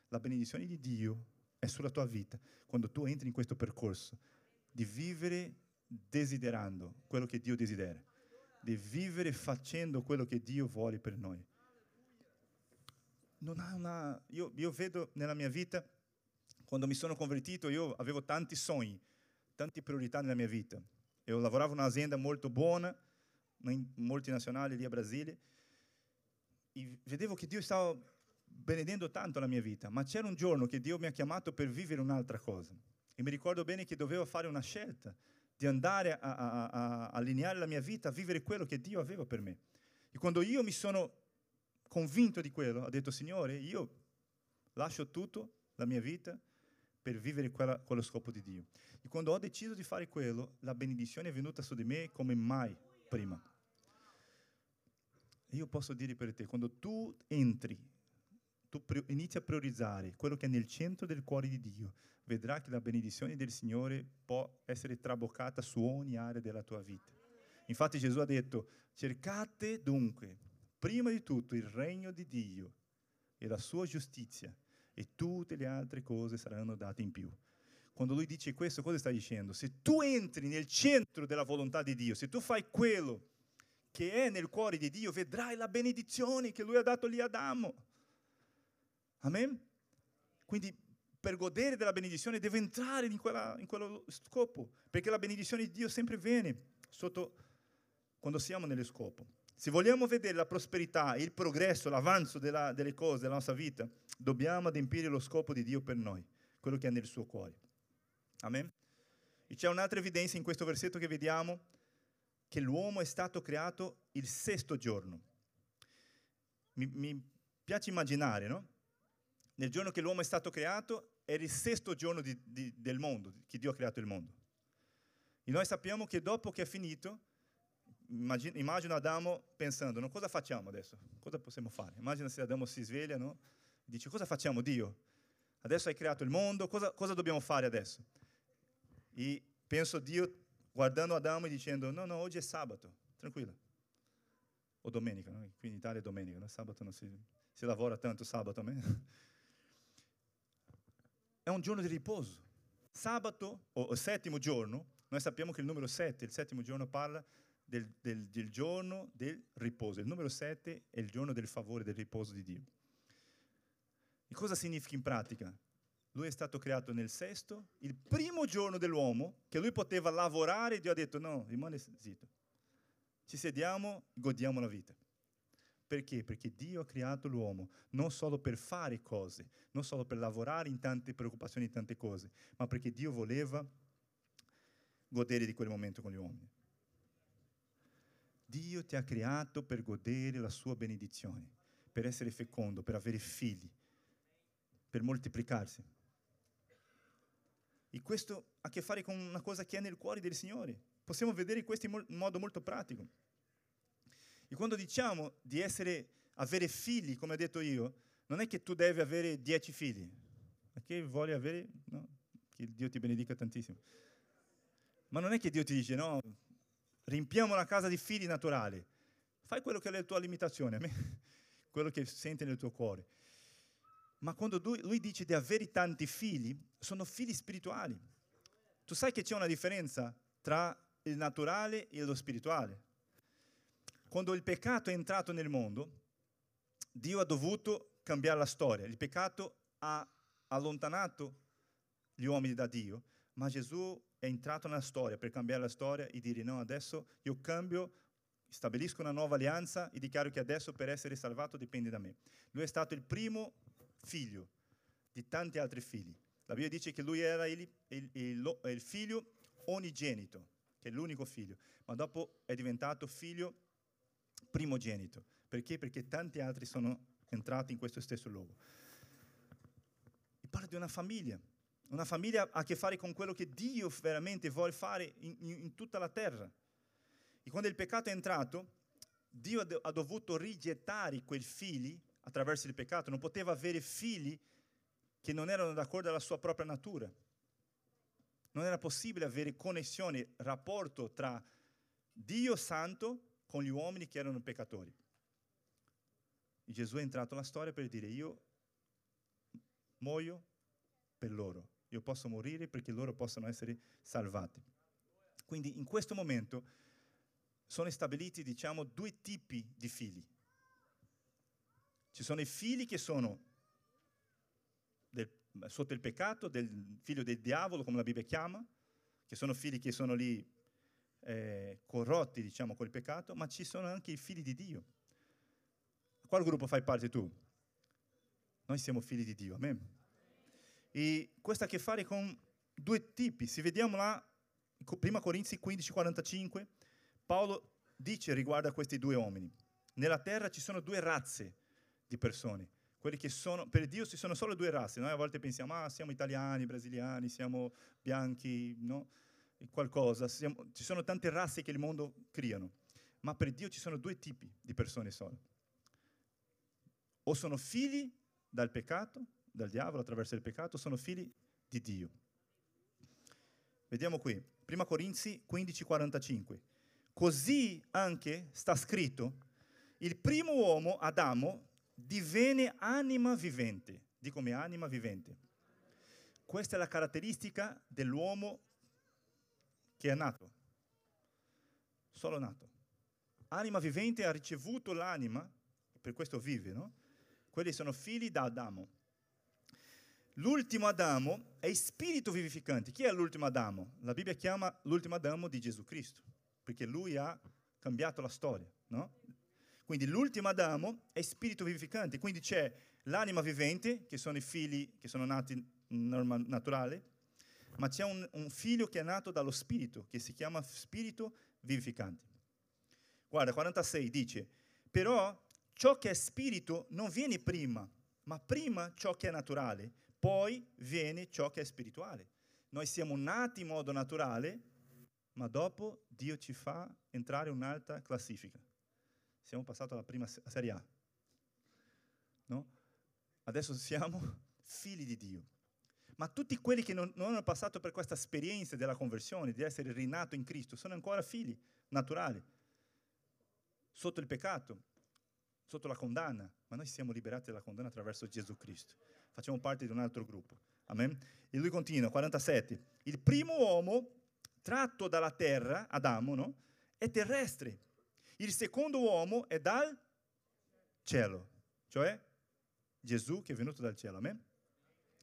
La benedizione di Dio è sulla tua vita quando tu entri in questo percorso di vivere desiderando quello che Dio desidera, di vivere facendo quello che Dio vuole per noi. Una, io, io vedo nella mia vita, quando mi sono convertito, io avevo tanti sogni, tante priorità nella mia vita. Io lavoravo in un'azienda molto buona, multinazionale lì a Brasile, e vedevo che Dio stava benedendo tanto la mia vita, ma c'era un giorno che Dio mi ha chiamato per vivere un'altra cosa. E mi ricordo bene che dovevo fare una scelta di andare a, a, a, allineare la mia vita a vivere quello che Dio aveva per me. E quando io mi sono convinto di quello, ho detto, Signore, io lascio tutto, la mia vita, per vivere quella, quello scopo di Dio. E quando ho deciso di fare quello, la benedizione è venuta su di me come mai prima. Io posso dire per te, quando tu entri, tu inizi a priorizzare quello che è nel centro del cuore di Dio, vedrai che la benedizione del Signore può essere traboccata su ogni area della tua vita. Infatti Gesù ha detto, cercate dunque, prima di tutto, il regno di Dio e la sua giustizia e tutte le altre cose saranno date in più. Quando lui dice questo, cosa sta dicendo? Se tu entri nel centro della volontà di Dio, se tu fai quello che è nel cuore di Dio, vedrai la benedizione che lui ha dato lì ad Adamo. Amen? Quindi per godere della benedizione devo entrare in, quella, in quello scopo, perché la benedizione di Dio sempre viene sotto, quando siamo nello scopo. Se vogliamo vedere la prosperità, il progresso, l'avanzo della, delle cose della nostra vita, dobbiamo adempiere lo scopo di Dio per noi, quello che è nel suo cuore. Amen? E c'è un'altra evidenza in questo versetto che vediamo, che l'uomo è stato creato il sesto giorno. Mi, mi piace immaginare, no? Nel giorno che l'uomo è stato creato, era il sesto giorno di, di, del mondo, che Dio ha creato il mondo. E noi sappiamo che dopo che è finito, immagino, immagino Adamo pensando, no, cosa facciamo adesso? Cosa possiamo fare? Immagina se Adamo si sveglia, no? Dice, cosa facciamo Dio? Adesso hai creato il mondo, cosa, cosa dobbiamo fare adesso? E penso Dio guardando Adamo e dicendo, no, no, oggi è sabato, tranquillo. O domenica, no? qui in Italia è domenica, no? sabato non si, si lavora tanto sabato. È un giorno di riposo. Sabato, o, o settimo giorno, noi sappiamo che il numero 7, il settimo giorno parla del, del, del, giorno del riposo. Il numero 7 è il giorno del favore, del riposo di Dio. E cosa significa in pratica? Lui è stato creato nel sesto, il primo giorno dell'uomo, che lui poteva lavorare, Dio ha detto no, rimane zitto. Ci sediamo, godiamo la vita. Perché? Perché Dio ha creato l'uomo non solo per fare cose, non solo per lavorare in tante preoccupazioni, in tante cose, ma perché Dio voleva godere di quel momento con gli uomini. Dio ti ha creato per godere la sua benedizione, per essere fecondo, per avere figli, per moltiplicarsi. E questo ha a che fare con una cosa che è nel cuore del Signore. Possiamo vedere questo in modo molto pratico. E quando diciamo di essere, avere figli, come ho detto io, non è che tu devi avere dieci figli, perché vuole avere, no? che Dio ti benedica tantissimo. Ma non è che Dio ti dice, no, riempiamo la casa di figli naturali. Fai quello che è la tua limitazione, quello che senti nel tuo cuore. Ma quando lui, dice di avere tanti figli, sono figli spirituali. Tu sai che c'è una differenza tra il naturale e lo spirituale. Quando il peccato è entrato nel mondo, Dio ha dovuto cambiare la storia. Il peccato ha allontanato gli uomini da Dio, ma Gesù è entrato nella storia per cambiare la storia e dire no, adesso io cambio, stabilisco una nuova alleanza e dichiaro che adesso per essere salvato dipende da me. Lui è stato il primo figlio di tanti altri figli. La Bibbia dice che lui era il, il, il, figlio unigenito, che è l'unico figlio, ma dopo è diventato figlio primogenito. Perché? Perché tanti altri sono entrati in questo stesso luogo. E parla di una famiglia. Una famiglia ha a che fare con quello che Dio veramente vuole fare in, in tutta la terra. E quando il peccato è entrato, Dio ha dovuto rigettare quei figli attraverso il peccato. Non poteva avere figli che non erano d'accordo alla sua propria natura. Non era possibile avere connessione, rapporto tra Dio santo con gli uomini che erano peccatori. E Gesù è entrato nella storia per dire io muoio per loro, io posso morire perché loro possono essere salvati. Quindi in questo momento sono stabiliti, diciamo, due tipi di figli. Ci sono i figli che sono del, sotto il peccato, del figlio del diavolo, come la Bibbia chiama, che sono figli che sono lì eh, corrotti, diciamo, col peccato, ma ci sono anche i figli di Dio. A quale gruppo fai parte tu? Noi siamo figli di Dio, amen. E questo ha a che fare con due tipi. Se vediamo là, prima Corinzi 15, 45, Paolo dice riguardo a questi due uomini. Nella terra ci sono due razze di persone. Quelli che sono, per Dio ci sono solo due razze. Noi a volte pensiamo, ah, siamo italiani, brasiliani, siamo bianchi, no? qualcosa, siamo, ci sono tante razze che il mondo creano, ma per Dio ci sono due tipi di persone solo. O sono figli dal peccato, dal diavolo attraverso il peccato, sono figli di Dio. Vediamo qui, 1 Corinzi 15:45. Così anche sta scritto, il primo uomo, Adamo, divenne anima vivente. Dico come anima vivente. Questa è la caratteristica dell'uomo che è nato, solo nato. Anima vivente ha ricevuto l'anima, per questo vive, no? Quelli sono figli da Adamo. L'ultimo Adamo è spirito vivificante. Chi è l'ultimo Adamo? La Bibbia chiama l'ultimo Adamo di Gesù Cristo, perché lui ha cambiato la storia, no? Quindi l'ultimo Adamo è spirito vivificante, quindi c'è l'anima vivente, che sono i figli che sono nati normal, naturali, ma c'è un, un figlio che è nato dallo Spirito, che si chiama Spirito vivificante. Guarda, 46 dice, però ciò che è spirito non viene prima, ma prima ciò che è naturale, poi viene ciò che è spirituale. Noi siamo nati in modo naturale, ma dopo Dio ci fa entrare in un'altra classifica. Siamo passati alla prima serie A. No? Adesso siamo figli di Dio. Ma tutti quelli che non, non hanno passato per questa esperienza della conversione, di essere rinato in Cristo, sono ancora figli naturali, sotto il peccato, sotto la condanna, ma noi siamo liberati dalla condanna attraverso Gesù Cristo. Facciamo parte di un altro gruppo. Amen? E lui continua, 47. Il primo uomo tratto dalla terra, Adamo, no? è terrestre. Il secondo uomo è dal cielo, cioè Gesù che è venuto dal cielo. Amen?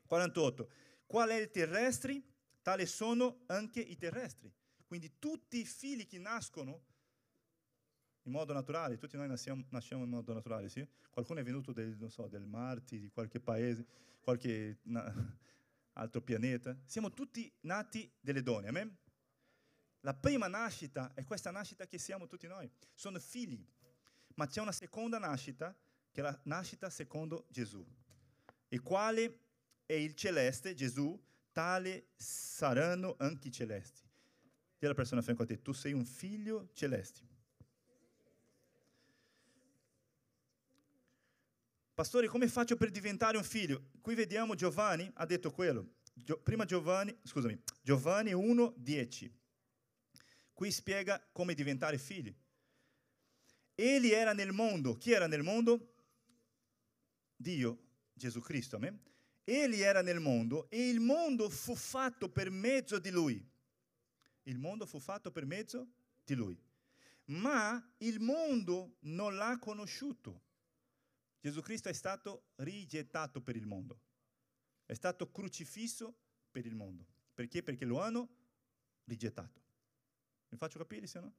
48. Qual è il terrestre? Tale sono anche i terrestri. Quindi tutti i figli che nascono in modo naturale, tutti noi nasciamo, nasciamo in modo naturale, sì? Qualcuno è venuto del, so, del Marte, di qualche paese, qualche na, altro pianeta. Siamo tutti nati delle donne, amen? La prima nascita è questa nascita che siamo tutti noi. Sono figli. Ma c'è una seconda nascita, che è la nascita secondo Gesù, il quale e il celeste, Gesù, tale saranno anche i celesti. Dì alla persona fianco a te, tu sei un figlio celeste. Pastore, come faccio per diventare un figlio? Qui vediamo Giovanni ha detto quello. Prima Giovanni, scusami, Giovanni 1, 10. Qui spiega come diventare figli. Egli era nel mondo. Chi era nel mondo? Dio, Gesù Cristo. Amen? Egli era nel mondo e il mondo fu fatto per mezzo di lui. Il mondo fu fatto per mezzo di lui. Ma il mondo non l'ha conosciuto. Gesù Cristo è stato rigettato per il mondo. È stato crocifisso per il mondo. Perché? Perché lo hanno rigettato. Mi faccio capire se no?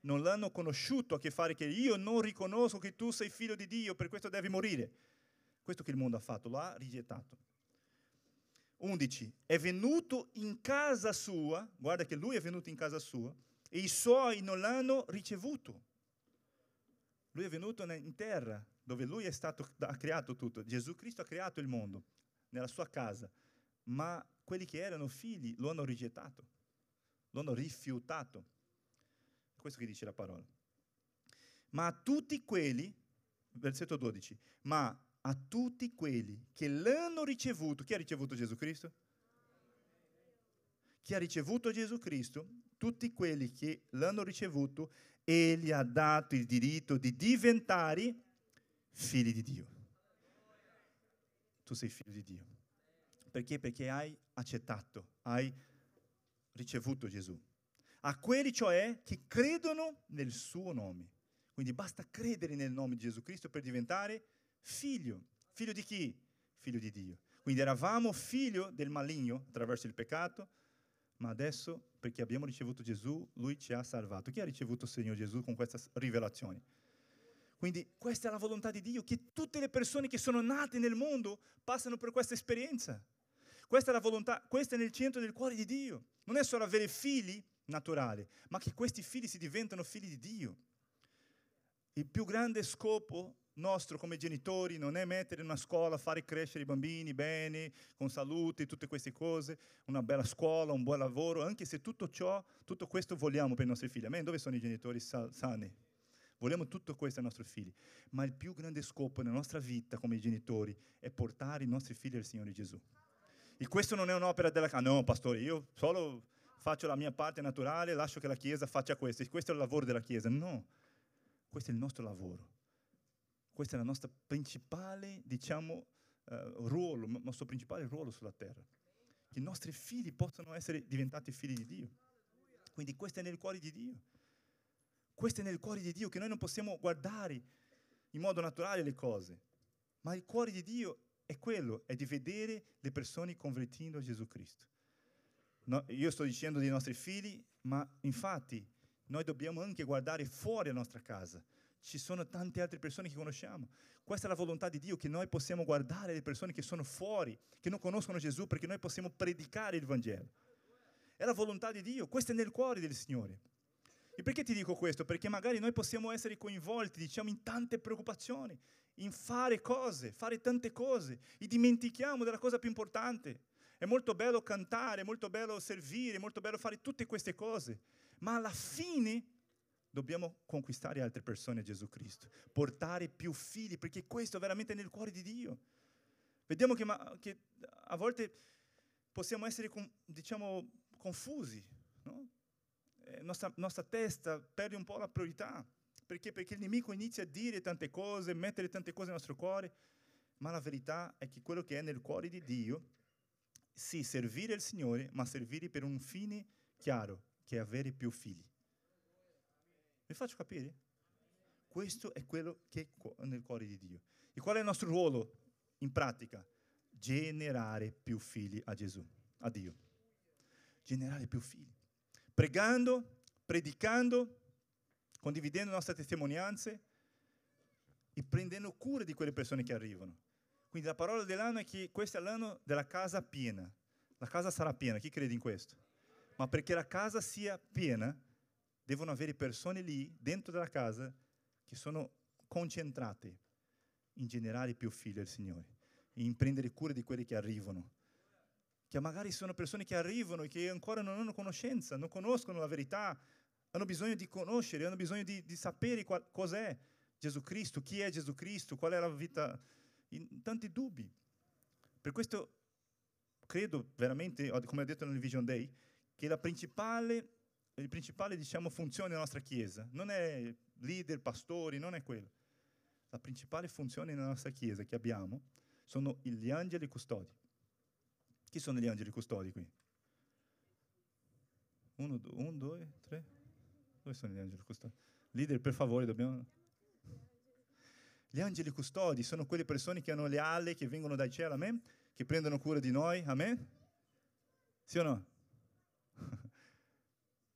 Non l'hanno conosciuto a che fare che io non riconosco che tu sei figlio di Dio, per questo devi morire. Questo che il mondo ha fatto, lo ha rigettato. 11. È venuto in casa sua, guarda che lui è venuto in casa sua, e i suoi non l'hanno ricevuto. Lui è venuto in terra, dove lui è stato, ha creato tutto. Gesù Cristo ha creato il mondo, nella sua casa, ma quelli che erano figli lo hanno rigettato, lo hanno rifiutato. Questo che dice la parola. Ma a tutti quelli, versetto 12, ma a tutti quelli che l'hanno ricevuto, chi ha ricevuto Gesù Cristo? Chi ha ricevuto Gesù Cristo, tutti quelli che l'hanno ricevuto, egli ha dato il diritto di diventare figli di Dio. Tu sei figlio di Dio. Perché? Perché hai accettato, hai ricevuto Gesù. A quelli cioè che credono nel suo nome. Quindi basta credere nel nome di Gesù Cristo per diventare figlio. Figlio di chi? Figlio di Dio. Quindi eravamo figlio del maligno attraverso il peccato, ma adesso, perché abbiamo ricevuto Gesù, Lui ci ha salvato. Chi ha ricevuto il Signore Gesù con questa rivelazione? Quindi questa è la volontà di Dio, che tutte le persone che sono nate nel mondo passano per questa esperienza. Questa è la volontà, questa è nel centro del cuore di Dio. Non è solo avere figli naturali, ma che questi figli si diventano figli di Dio. Il più grande scopo nostro come genitori non è mettere in una scuola, fare crescere i bambini bene, con salute, tutte queste cose, una bella scuola, un buon lavoro, anche se tutto ciò, tutto questo vogliamo per i nostri figli. Amen? Dove sono i genitori sani? Vogliamo tutto questo ai nostri figli. Ma il più grande scopo nella nostra vita come genitori è portare i nostri figli al Signore Gesù. E questo non è un'opera della Chiesa. No, pastore, io solo faccio la mia parte naturale, lascio che la Chiesa faccia questo. Questo è il lavoro della Chiesa. No, questo è il nostro lavoro. Questo è il nostro principale, diciamo, uh, ruolo, il nostro principale ruolo sulla terra. Che i nostri figli possano essere diventati figli di Dio. Quindi questo è nel cuore di Dio. Questo è nel cuore di Dio, che noi non possiamo guardare in modo naturale le cose. Ma il cuore di Dio è quello, è di vedere le persone convertendo a Gesù Cristo. No, io sto dicendo dei nostri figli, ma infatti noi dobbiamo anche guardare fuori la nostra casa. Ci sono tante altre persone che conosciamo. Questa è la volontà di Dio, che noi possiamo guardare le persone che sono fuori, che non conoscono Gesù, perché noi possiamo predicare il Vangelo. È la volontà di Dio, questo è nel cuore del Signore. E perché ti dico questo? Perché magari noi possiamo essere coinvolti, diciamo, in tante preoccupazioni, in fare cose, fare tante cose, e dimentichiamo della cosa più importante. È molto bello cantare, è molto bello servire, è molto bello fare tutte queste cose, ma alla fine dobbiamo conquistare altre persone a Gesù Cristo, portare più figli, perché questo è veramente nel cuore di Dio. Vediamo che, ma, che a volte possiamo essere, diciamo, confusi, no? Eh, nostra, nostra testa perde un po' la priorità. Perché? Perché il nemico inizia a dire tante cose, mettere tante cose nel nostro cuore, ma la verità è che quello che è nel cuore di Dio, sì, servire il Signore, ma servire per un fine chiaro, che è avere più figli. Mi faccio capire? Questo è quello che è nel cuore di Dio. E qual è il nostro ruolo in pratica? Generare più figli a Gesù, a Dio. Generare più figli. Pregando, predicando, condividendo le nostre testimonianze e prendendo cura di quelle persone che arrivano. Quindi la parola dell'anno è che questo è l'anno della casa piena. La casa sarà piena, chi crede in questo? Ma perché la casa sia piena, devono avere persone lì, dentro della casa, che sono concentrate in generare più figli al Signore, in prendere cura di quelli che arrivano. Che magari sono persone che arrivano e che ancora non hanno conoscenza, non conoscono la verità, hanno bisogno di conoscere, hanno bisogno di, di sapere qual, cos'è Gesù Cristo, chi è Gesù Cristo, qual è la vita, in tanti dubbi. Per questo credo veramente, come ho detto nel Vision Day, che la principale il principale diciamo, funzione della nostra Chiesa non è leader, pastori, non è quello. La principale funzione della nostra Chiesa che abbiamo sono gli angeli custodi. Chi sono gli angeli custodi qui? Uno, un, due, tre. Dove sono gli angeli custodi? Leader, per favore, dobbiamo... Gli angeli custodi sono quelle persone che hanno le ali, che vengono dai cieli, amen? Che prendono cura di noi, amen? Sì o no?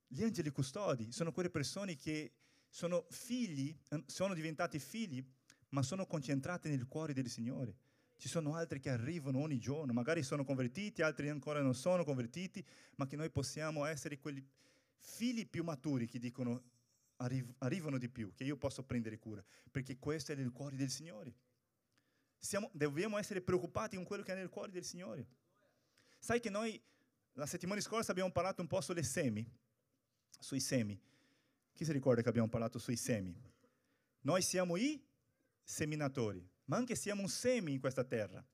Gli angeli custodi sono quelle persone che sono figli, sono diventati figli, ma sono concentrati nel cuore del Signore. Ci sono altri che arrivano ogni giorno, magari sono convertiti, altri ancora non sono convertiti, ma che noi possiamo essere quelli figli più maturi che dicono arri- arrivano di più, che io posso prendere cura, perché questo è nel cuore del Signore. Siamo, dobbiamo essere preoccupati con quello che è nel cuore del Signore. Sai che noi la settimana scorsa abbiamo parlato un po' sulle semi, sui semi. Chi si ricorda che abbiamo parlato sui semi? Noi siamo i seminatori, ma anche siamo un semi in questa terra.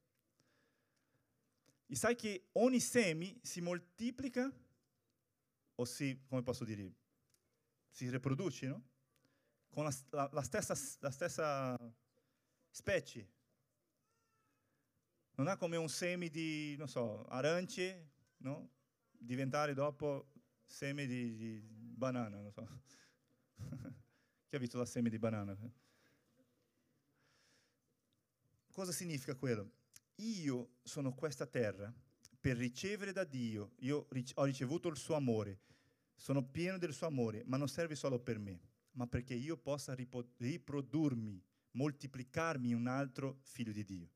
E sai che ogni semi si moltiplica, o si, come posso dire, si riproduce, no? Con la, la, la, stessa, la stessa specie. Non è come un seme di, non so, arance, no? Diventare dopo seme di, di banana, non so. Chi ha visto la seme di banana? Cosa significa quello? Io sono questa terra per ricevere da Dio, io ho ricevuto il suo amore, sono pieno del suo amore, ma non serve solo per me, ma perché io possa riprodurmi, moltiplicarmi in un altro figlio di Dio,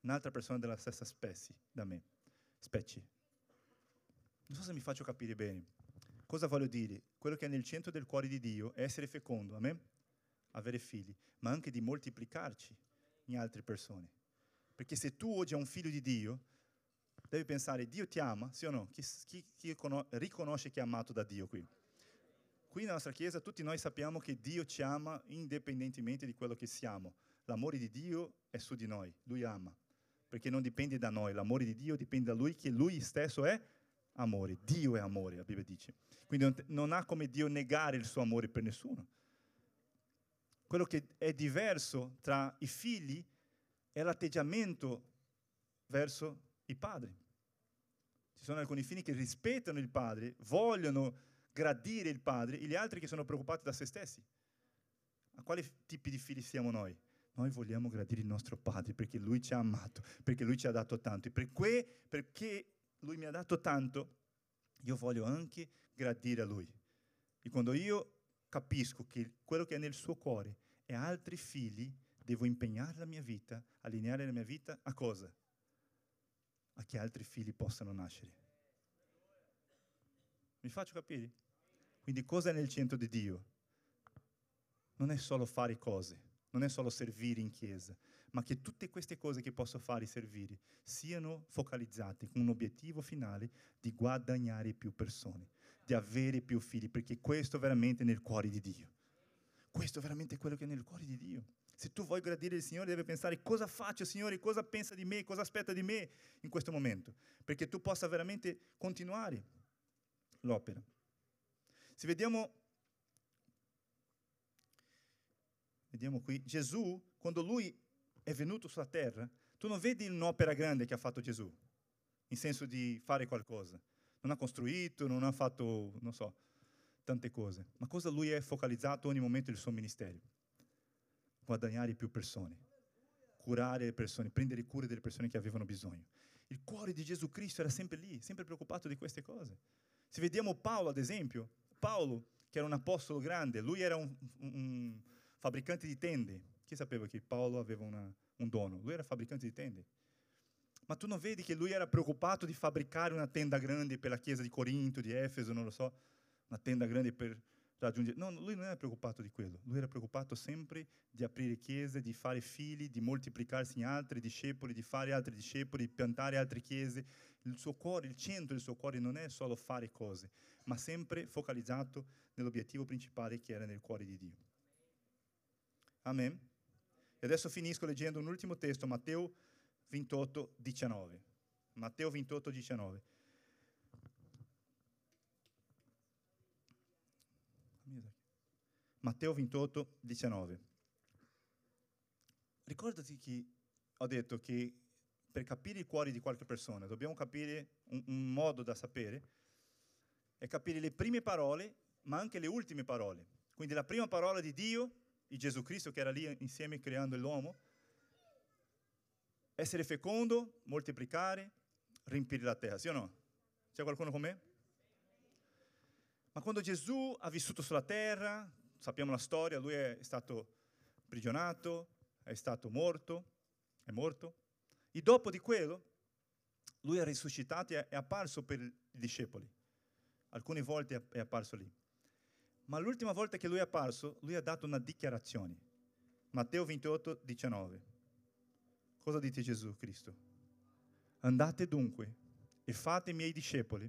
un'altra persona della stessa specie da me, specie. Non so se mi faccio capire bene. Cosa voglio dire? Quello che è nel centro del cuore di Dio è essere fecondo, amen? Avere figli, ma anche di moltiplicarci in altre persone. Perché se tu oggi hai un figlio di Dio, devi pensare, Dio ti ama, sì o no? Chi, chi, chi riconosce che è amato da Dio qui? Qui nella nostra Chiesa tutti noi sappiamo che Dio ci ama indipendentemente di quello che siamo. L'amore di Dio è su di noi, Lui ama. Perché non dipende da noi, l'amore di Dio dipende da Lui, che Lui stesso è amore. Dio è amore, la Bibbia dice. Quindi non ha come Dio negare il suo amore per nessuno. Quello che è diverso tra i figli è l'atteggiamento verso i padri. Ci sono alcuni figli che rispettano il padre, vogliono gradire il padre, e gli altri che sono preoccupati da se stessi. A quali tipi di figli siamo noi? Noi vogliamo gradire il nostro padre perché lui ci ha amato, perché lui ci ha dato tanto. E per que, perché lui mi ha dato tanto, io voglio anche gradire a lui. E quando io capisco che quello che è nel suo cuore è altri figli, devo impegnare la mia vita, allineare la mia vita a cosa? A che altri figli possano nascere. Mi faccio capire? Quindi cosa è nel centro di Dio? Non è solo fare cose, non è solo servire in chiesa, ma che tutte queste cose che posso fare e servire siano focalizzate con un obiettivo finale di guadagnare più persone, di avere più figli, perché questo è veramente nel cuore di Dio. Questo è veramente quello che è nel cuore di Dio. Se tu vuoi gradire il Signore, devi pensare cosa faccio, Signore, cosa pensa di me, cosa aspetta di me in questo momento, perché tu possa veramente continuare l'opera. Se vediamo, vediamo qui, Gesù, quando lui è venuto sulla terra, tu non vedi un'opera grande che ha fatto Gesù, in senso di fare qualcosa. Non ha costruito, non ha fatto, non so, tante cose. Ma cosa lui è focalizzato ogni momento del suo ministero? Guadagnare più persone, curare le persone, prendere cura delle persone che avevano bisogno. Il cuore di Gesù Cristo era sempre lì, sempre preoccupato di queste cose. Se vediamo Paolo, ad esempio, Paolo, che era un apostolo grande, lui era un, un fabbricante di tende, chi sapeva che Paolo aveva una, un dono? Lui era fabbricante di tende. Ma tu non vedi che lui era preoccupato di fabbricare una tenda grande per la chiesa di Corinto, di Efeso, non lo so, una tenda grande per raggiungere... No, lui non era preoccupato di quello. Lui era preoccupato sempre di aprire chiese, di fare figli, di moltiplicarsi in altri discepoli, di fare altri discepoli, di piantare altre chiese. Il suo cuore, il centro del suo cuore non è solo fare cose, ma sempre focalizzato nell'obiettivo principale che era nel cuore di Dio. Amen. E adesso finisco leggendo un ultimo testo, Matteo 28, 19. Matteo 28, 19. Matteo 28, 19. Ricordati che ho detto che per capire i cuori di qualche persona dobbiamo capire un, un modo da sapere e capire le prime parole, ma anche le ultime parole. Quindi la prima parola di Dio, di Gesù Cristo che era lì insieme creando l'uomo, essere fecondo, moltiplicare, riempire la terra, sì o no? C'è qualcuno con me? Ma quando Gesù ha vissuto sulla terra, sappiamo la storia, lui è stato prigionato, è stato morto, è morto, e dopo di quello lui è risuscitato e è apparso per i discepoli. Alcune volte è apparso lì. Ma l'ultima volta che lui è apparso, lui ha dato una dichiarazione. Matteo 28, 19. Cosa dice Gesù Cristo? Andate dunque e fate miei discepoli,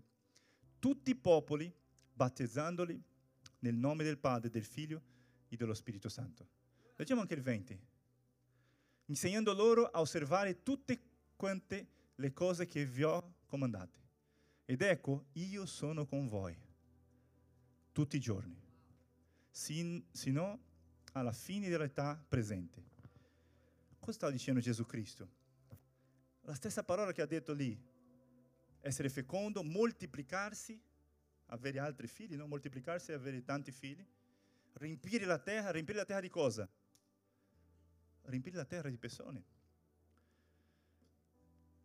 tutti i popoli, battezzandoli nel nome del Padre, del Figlio e dello Spirito Santo. Leggiamo anche il 20. Insegnando loro a osservare tutte quante le cose che vi ho comandate. Ed ecco, io sono con voi tutti i giorni, sin, sino alla fine dell'età presente. Cosa sta dicendo Gesù Cristo? La stessa parola che ha detto lì, essere fecondo, moltiplicarsi, avere altri figli, no? moltiplicarsi e avere tanti figli, riempire la terra, riempire la terra di cosa? Riempire la terra di persone.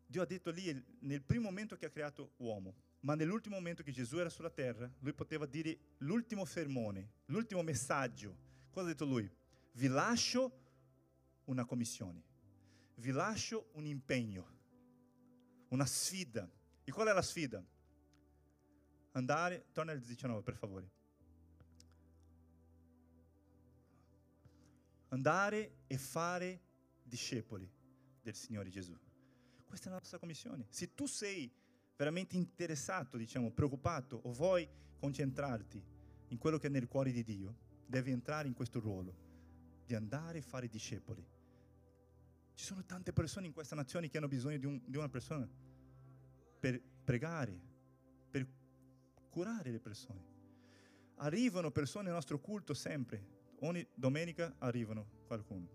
Dio ha detto lì nel primo momento che ha creato uomo, ma nell'ultimo momento che Gesù era sulla terra, lui poteva dire l'ultimo sermone, l'ultimo messaggio. Cosa ha detto lui? Vi lascio una commissione, vi lascio un impegno, una sfida. E qual è la sfida? Andare, torna al 19 per favore. Andare e fare discepoli del Signore Gesù. Questa è la nostra commissione. Se tu sei veramente interessato, diciamo, preoccupato o vuoi concentrarti in quello che è nel cuore di Dio, devi entrare in questo ruolo di andare e fare discepoli. Ci sono tante persone in questa nazione che hanno bisogno di, un, di una persona per pregare, per curare le persone. Arrivano persone al nostro culto sempre, ogni domenica arrivano qualcuno.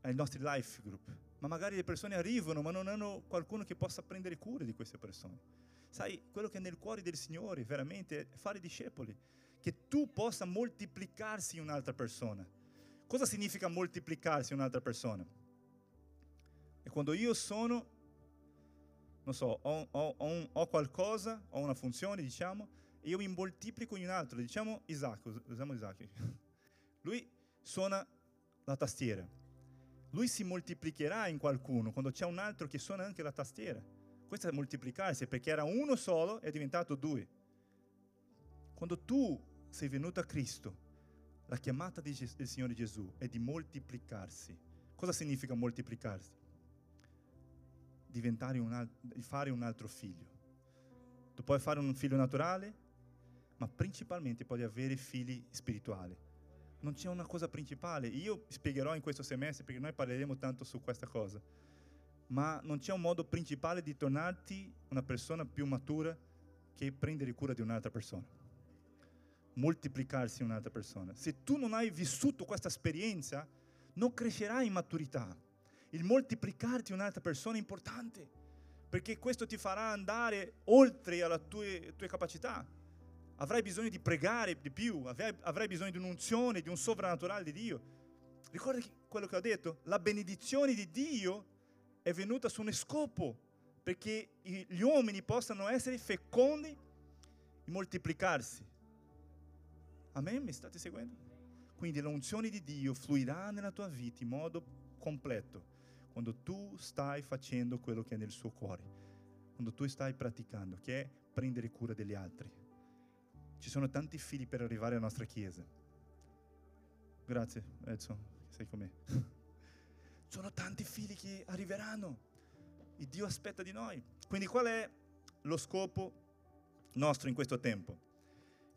Ai nostri life group ma magari le persone arrivano ma non hanno qualcuno che possa prendere cura di queste persone. Sai, quello che è nel cuore del Signore veramente è fare discepoli, che tu possa moltiplicarsi in un'altra persona. Cosa significa moltiplicarsi in un'altra persona? È quando io sono, non so, ho, ho, ho, un, ho qualcosa, ho una funzione, diciamo, e io mi moltiplico in un altro, diciamo Isacco, usiamo Isacco. Lui suona la tastiera lui si moltiplicherà in qualcuno quando c'è un altro che suona anche la tastiera. Questo è moltiplicarsi perché era uno solo e è diventato due. Quando tu sei venuto a Cristo, la chiamata del Signore Gesù è di moltiplicarsi. Cosa significa moltiplicarsi? Diventare un al- fare un altro figlio. Tu puoi fare un figlio naturale, ma principalmente puoi avere figli spirituali non c'è una cosa principale. Io spiegherò in questo semestre perché noi parleremo tanto su questa cosa. Ma non c'è un modo principale di tornarti una persona più matura che prendere cura di un'altra persona. Moltiplicarsi in un'altra persona. Se tu non hai vissuto questa esperienza, non crescerai in maturità. Il moltiplicarti in un'altra persona è importante perché questo ti farà andare oltre alle tue, tue capacità avrai bisogno di pregare di più, avrai bisogno di un'unzione, di un sovrannaturale di Dio. Ricorda quello che ho detto, la benedizione di Dio è venuta su un scopo, perché gli uomini possano essere fecondi e moltiplicarsi. Amen? Mi state seguendo? Quindi l'unzione di Dio fluirà nella tua vita in modo completo quando tu stai facendo quello che è nel suo cuore, quando tu stai praticando, che è prendere cura degli altri. Ci sono tanti fili per arrivare alla nostra chiesa. Grazie, Edson, sei con me. sono tanti fili che arriveranno. E Dio aspetta di noi. Quindi qual è lo scopo nostro in questo tempo?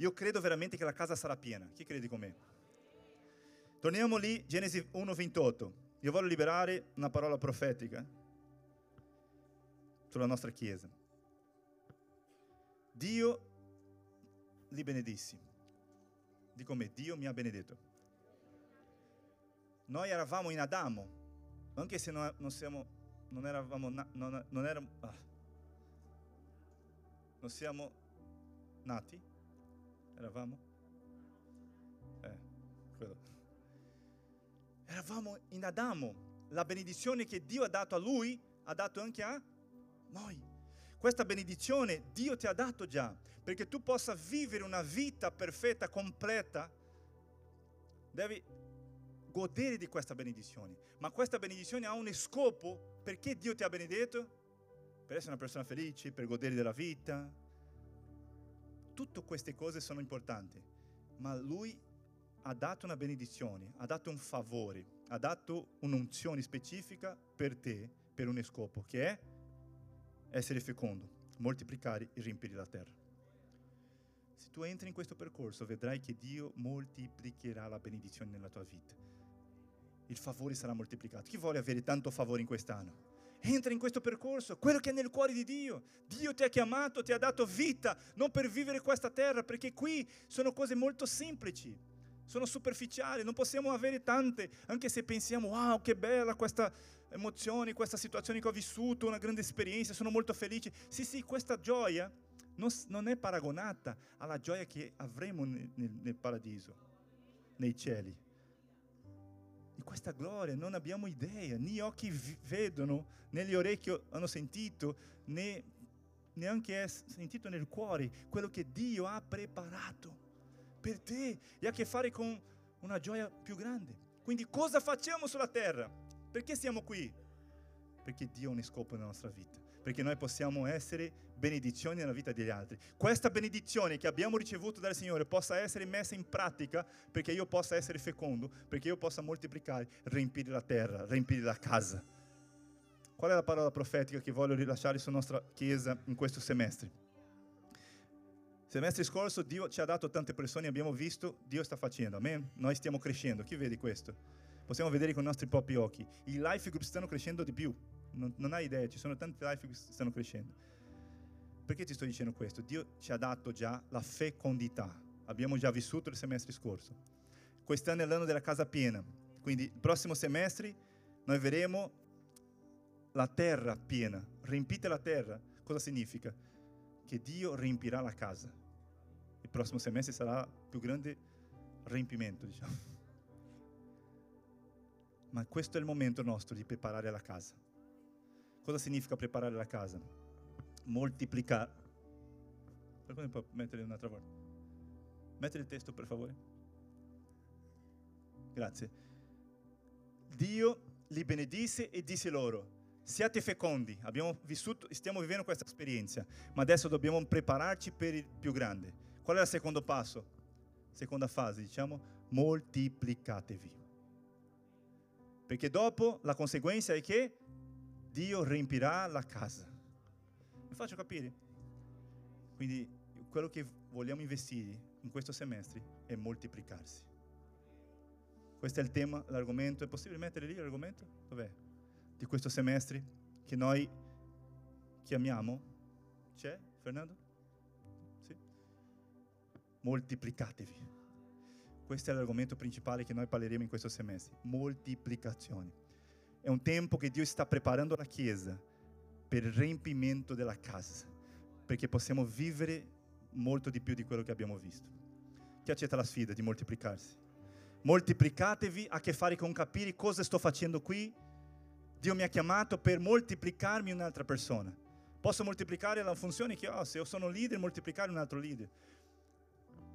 Io credo veramente che la casa sarà piena. Chi crede con me? Torniamo lì, Genesi 1:28. Io voglio liberare una parola profetica sulla nostra chiesa. Dio li benedissi. di come Dio mi ha benedetto. Noi eravamo in Adamo, anche se non, non siamo, non eravamo, non, non, eravamo, ah, non siamo nati, eravamo, eh, quello. Eravamo in Adamo, la benedizione che Dio ha dato a lui ha dato anche a noi. Questa benedizione Dio ti ha dato già, perché tu possa vivere una vita perfetta, completa. Devi godere di questa benedizione. Ma questa benedizione ha un scopo. Perché Dio ti ha benedetto? Per essere una persona felice, per godere della vita. Tutte queste cose sono importanti. Ma Lui ha dato una benedizione, ha dato un favore, ha dato un'unzione specifica per te, per un scopo, che è essere fecondo, moltiplicare e riempire la terra. Se tu entri in questo percorso, vedrai che Dio moltiplicherà la benedizione nella tua vita. Il favore sarà moltiplicato. Chi vuole avere tanto favore in quest'anno? Entra in questo percorso, quello che è nel cuore di Dio. Dio ti ha chiamato, ti ha dato vita, non per vivere questa terra, perché qui sono cose molto semplici sono superficiali, non possiamo avere tante, anche se pensiamo, wow, che bella questa emozione, questa situazione che ho vissuto, una grande esperienza, sono molto felice. Sì, sì, questa gioia non, non è paragonata alla gioia che avremo nel, nel, nel paradiso, nei cieli. Di questa gloria non abbiamo idea, né occhi vedono, né gli orecchi hanno sentito, né neanche è sentito nel cuore quello che Dio ha preparato per te e ha a che fare con una gioia più grande. Quindi cosa facciamo sulla terra? Perché siamo qui? Perché Dio ha un scopo nella nostra vita, perché noi possiamo essere benedizioni nella vita degli altri. Questa benedizione che abbiamo ricevuto dal Signore possa essere messa in pratica perché io possa essere fecondo, perché io possa moltiplicare, riempire la terra, riempire la casa. Qual è la parola profetica che voglio rilasciare sulla nostra Chiesa in questo semestre? Semestre scorso Dio ci ha dato tante persone, abbiamo visto, Dio sta facendo, amen? Noi stiamo crescendo, chi vede questo? Possiamo vedere con i nostri propri occhi. I life group stanno crescendo di più, non, non hai idea, ci sono tanti life group che stanno crescendo. Perché ti sto dicendo questo? Dio ci ha dato già la fecondità, abbiamo già vissuto il semestre scorso. Quest'anno è l'anno della casa piena, quindi il prossimo semestre noi vedremo la terra piena, riempite la terra. Cosa significa? Che Dio riempirà la casa il prossimo semestre sarà più grande riempimento, diciamo. Ma questo è il momento nostro di preparare la casa. Cosa significa preparare la casa? Moltiplicare. Qualcuno può mettere un'altra volta? Mettere il testo, per favore. Grazie. Dio li benedisse e disse loro, siate fecondi, vissuto, stiamo vivendo questa esperienza, ma adesso dobbiamo prepararci per il più grande. Qual è il secondo passo? Seconda fase, diciamo, moltiplicatevi. Perché dopo la conseguenza è che Dio riempirà la casa. Mi faccio capire? Quindi quello che vogliamo investire in questo semestre è moltiplicarsi. Questo è il tema, l'argomento. È possibile mettere lì l'argomento? Dov'è? Di questo semestre che noi chiamiamo? C'è, Fernando? moltiplicatevi. Questo è l'argomento principale che noi parleremo in questo semestre, moltiplicazione. È un tempo che Dio sta preparando la Chiesa per il riempimento della casa, perché possiamo vivere molto di più di quello che abbiamo visto. Chi accetta la sfida di moltiplicarsi? Moltiplicatevi a che fare con capire cosa sto facendo qui. Dio mi ha chiamato per moltiplicarmi un'altra persona. Posso moltiplicare la funzione che ho, se io sono leader, moltiplicare un altro leader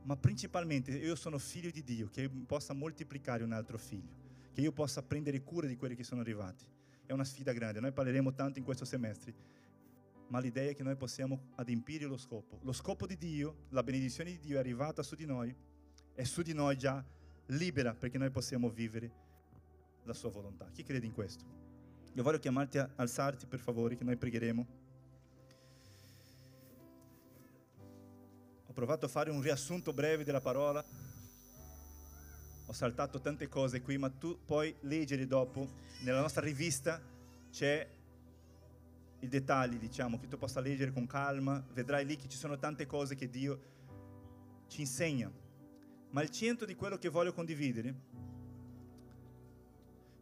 ma principalmente io sono figlio di Dio, che possa moltiplicare un altro figlio, che io possa prendere cura di quelli che sono arrivati. È una sfida grande, noi parleremo tanto in questo semestre, ma l'idea è che noi possiamo adempiere lo scopo. Lo scopo di Dio, la benedizione di Dio è arrivata su di noi, è su di noi già libera perché noi possiamo vivere la sua volontà. Chi crede in questo? Io voglio chiamarti a alzarti per favore, che noi pregheremo. provato a fare un riassunto breve della parola. Ho saltato tante cose qui, ma tu puoi leggere dopo. Nella nostra rivista c'è i dettagli, diciamo, che tu possa leggere con calma. Vedrai lì che ci sono tante cose che Dio ci insegna. Ma il centro di quello che voglio condividere,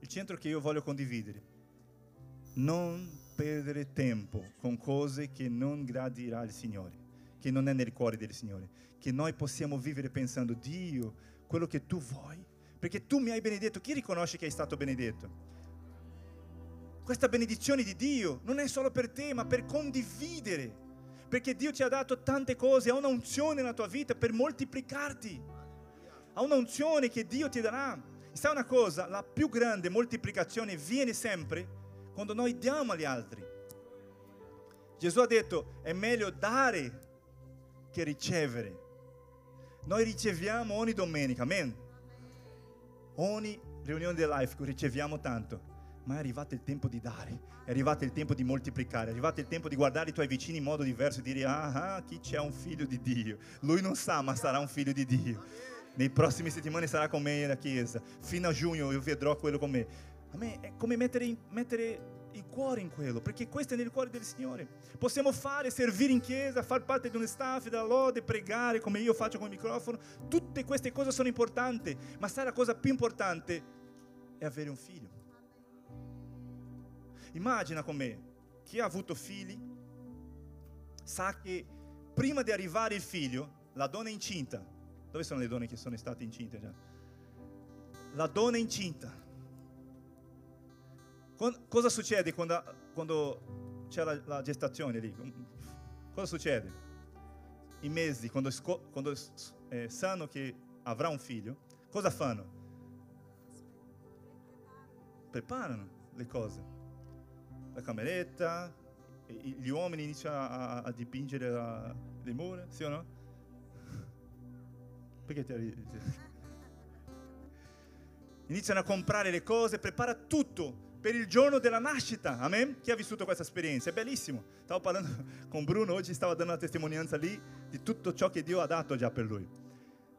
il centro che io voglio condividere, non perdere tempo con cose che non gradirà il Signore, che non è nel cuore del Signore, che noi possiamo vivere pensando, Dio, quello che tu vuoi, perché tu mi hai benedetto, chi riconosce che hai stato benedetto? Questa benedizione di Dio non è solo per te, ma per condividere. Perché Dio ti ha dato tante cose, ha un'unzione nella tua vita per moltiplicarti. Ha un'unzione che Dio ti darà. Sai una cosa, la più grande moltiplicazione viene sempre quando noi diamo agli altri. Gesù ha detto, è meglio dare che ricevere. Noi riceviamo ogni domenica, amen. Ogni riunione del life riceviamo tanto ma è arrivato il tempo di dare, è arrivato il tempo di moltiplicare, è arrivato il tempo di guardare i tuoi vicini in modo diverso e dire, ah, ah chi c'è un figlio di Dio. Lui non sa, ma sarà un figlio di Dio. Nei prossimi settimane sarà con me nella chiesa. Fino a giugno io vedrò quello con me. A me è come mettere, mettere il cuore in quello, perché questo è nel cuore del Signore. Possiamo fare, servire in chiesa, far parte di un staff, della lode, pregare come io faccio con il microfono. Tutte queste cose sono importanti, ma sai la cosa più importante? È avere un figlio. Immagina con me, chi ha avuto figli sa che prima di arrivare il figlio, la donna è incinta. Dove sono le donne che sono state incinte già? La donna è incinta. Cosa succede quando, quando c'è la, la, gestazione lì? Cosa succede? I mesi, quando, quando eh, sanno che avrà un figlio, cosa fanno? Preparano le cose la cameretta, gli uomini iniziano a, a dipingere la, le mura, sì o no? Perché ti arrivi? Iniziano a comprare le cose, prepara tutto per il giorno della nascita. Amen? Chi ha vissuto questa esperienza? È bellissimo. Stavo parlando con Bruno, oggi stava dando una testimonianza lì di tutto ciò che Dio ha dato già per lui.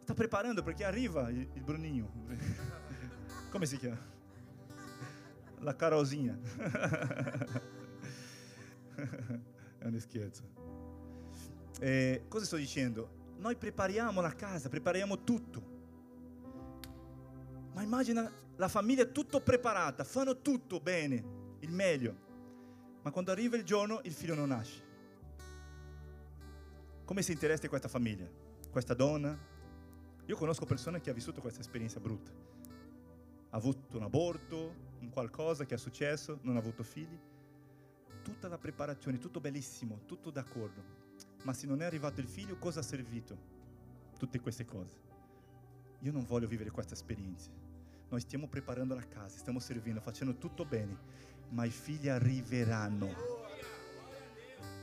Sta preparando perché arriva il, Bruninho. Come si chiama? la Carolzinha. È un scherzo. Eh, cosa sto dicendo? Noi prepariamo la casa, prepariamo tutto. Ma immagina la famiglia tutto preparata, fanno tutto bene, il meglio. Ma quando arriva il giorno il figlio non nasce. Come si interessa questa famiglia? Questa donna? Io conosco persone che hanno vissuto questa esperienza brutta. Ha avuto un aborto, un qualcosa che è successo, non ha avuto figli. Tutta la preparazione, tutto bellissimo, tutto d'accordo. Ma se non è arrivato il figlio, cosa ha servito? Tutte queste cose. Io non voglio vivere questa esperienza. Noi stiamo preparando la casa, stiamo servindo, facendo tutto bene, ma i figli arriveranno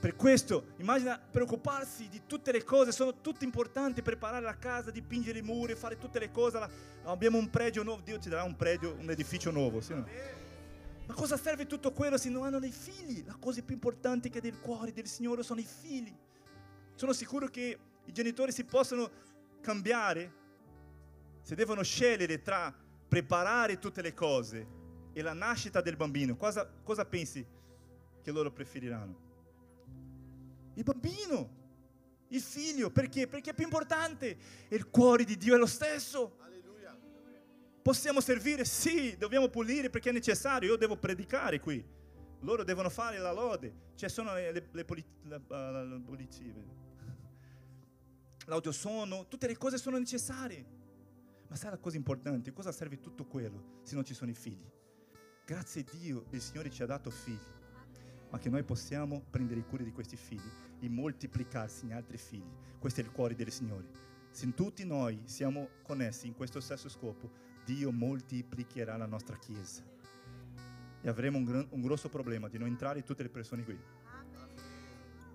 per questo, immagina preoccuparsi di tutte le cose, sono tutte importanti, preparare la casa, dipingere i muri, fare tutte le cose. Abbiamo un pregio nuovo, Dio ci darà un pregio, un edificio nuovo, sì no? Ma cosa serve tutto quello se non hanno dei figli? La cosa più importante che è del cuore del Signore sono i figli. Sono sicuro che i genitori si possono cambiare se devono scegliere tra preparare tutte le cose e la nascita del bambino. Cosa, cosa pensi che loro preferiranno? Il bambino, il figlio, perché? Perché è più importante. Il cuore di Dio è lo stesso. Alleluia. Possiamo servire? Sì, dobbiamo pulire perché è necessario. Io devo predicare qui. Loro devono fare la lode. Ci sono le, le, le, le pulizie. L'audiosono, tutte le cose sono necessarie. Ma sai la cosa importante? Cosa serve tutto quello se non ci sono i figli? Grazie a Dio il Signore ci ha dato figli ma che noi possiamo prendere cura di questi figli e moltiplicarsi in altri figli. Questo è il cuore del Signore. Se tutti noi siamo connessi in questo stesso scopo, Dio moltiplicherà la nostra Chiesa. E avremo un, gran, un grosso problema di non entrare tutte le persone qui.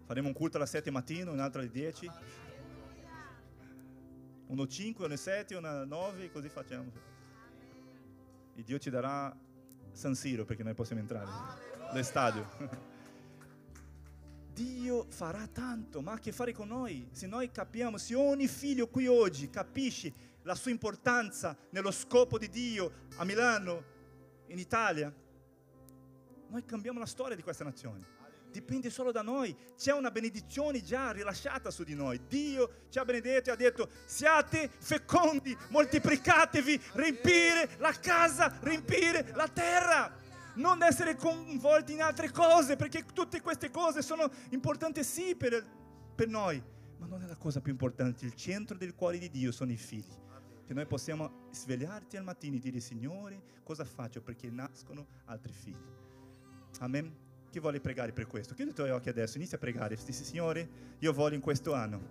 Faremo un culto alle 7 mattino, un altro alle 10. Uno 5, uno 7, uno 9, così facciamo. E Dio ci darà San Siro perché noi possiamo entrare del stadio. Dio farà tanto, ma ha a che fare con noi. Se noi capiamo, se ogni figlio qui oggi capisce la sua importanza nello scopo di Dio a Milano, in Italia, noi cambiamo la storia di questa nazione. Dipende solo da noi. C'è una benedizione già rilasciata su di noi. Dio ci ha benedetto e ha detto siate fecondi, moltiplicatevi, riempire la casa, riempire la terra. Non essere coinvolti in altre cose, perché tutte queste cose sono importanti sì per, per noi, ma non è la cosa più importante. Il centro del cuore di Dio sono i figli che noi possiamo svegliarti al mattino e dire Signore, cosa faccio perché nascono altri figli. Amen. Chi vuole pregare per questo? Chiudi i tuoi occhi adesso, inizia a pregare. Dici, Signore, io voglio in questo anno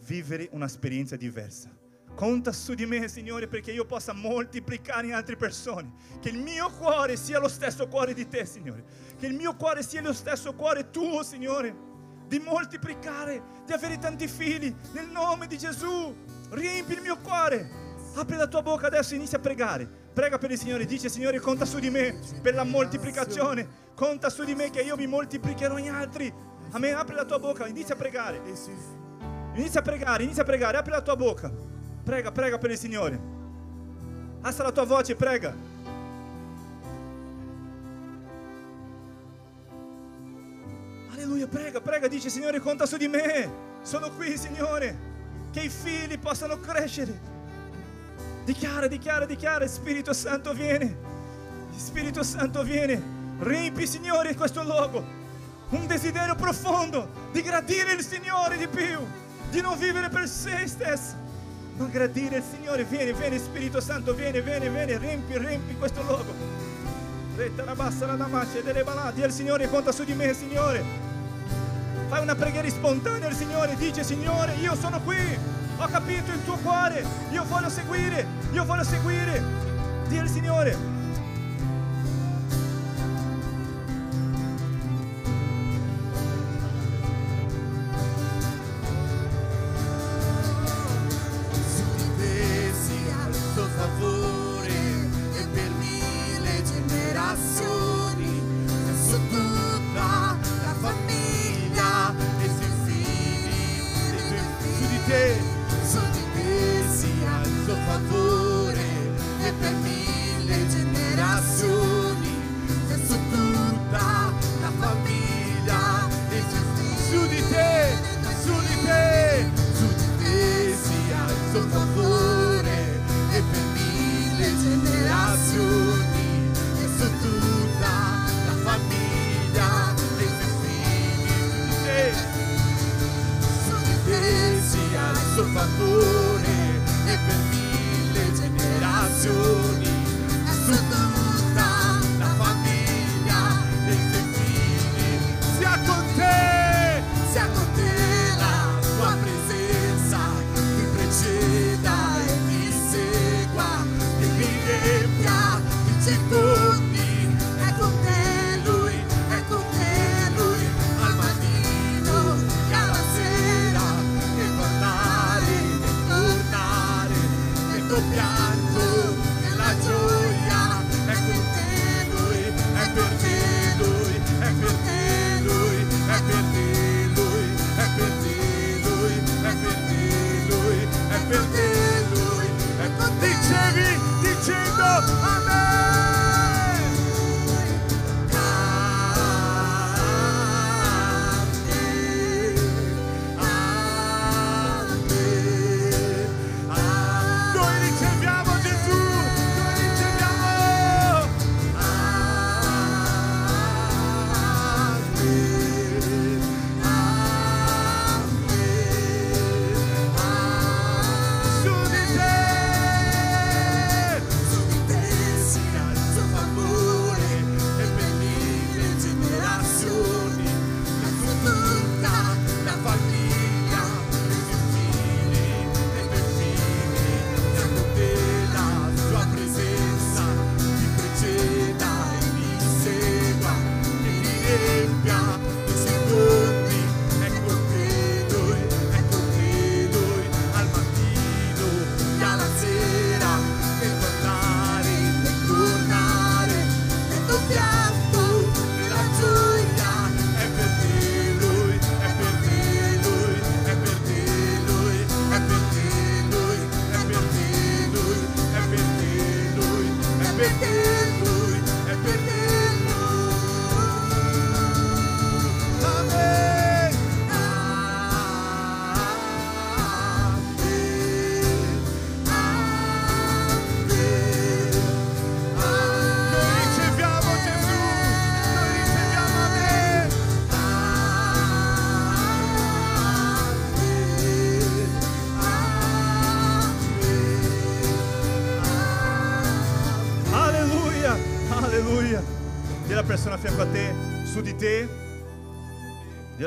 vivere un'esperienza diversa. Conta su di me, Signore, perché io possa moltiplicare in altre persone. Che il mio cuore sia lo stesso cuore di te, Signore. Che il mio cuore sia lo stesso cuore tuo, Signore. Di moltiplicare, di avere tanti figli. Nel nome di Gesù riempi il mio cuore. Apri la tua bocca adesso e inizia a pregare. Prega per il Signore, dice Signore conta su di me per la moltiplicazione. Conta su di me che io mi moltiplicherò in altri. Amen, apri la tua bocca, inizia a pregare. Inizia a pregare, inizia a pregare, apri la tua bocca. Prega, prega per il Signore. Alza la tua voce, prega. Alleluia, prega, prega, dice Signore conta su di me. Sono qui, Signore che i figli possano crescere. Dichiara, dichiara, dichiara, Spirito Santo viene, Spirito Santo viene, riempi Signore questo luogo, un desiderio profondo di gradire il Signore di più, di non vivere per se stesso, ma gradire il Signore, vieni, vieni Spirito Santo, vieni, vieni, vieni, riempi, riempi questo luogo. Retta la bassa la damascia delle baladi, il Signore conta su di me, Signore. Fai una preghiera spontanea al Signore, dice Signore, io sono qui, ho capito il tuo cuore, io voglio seguire, io voglio seguire. Dì al Signore,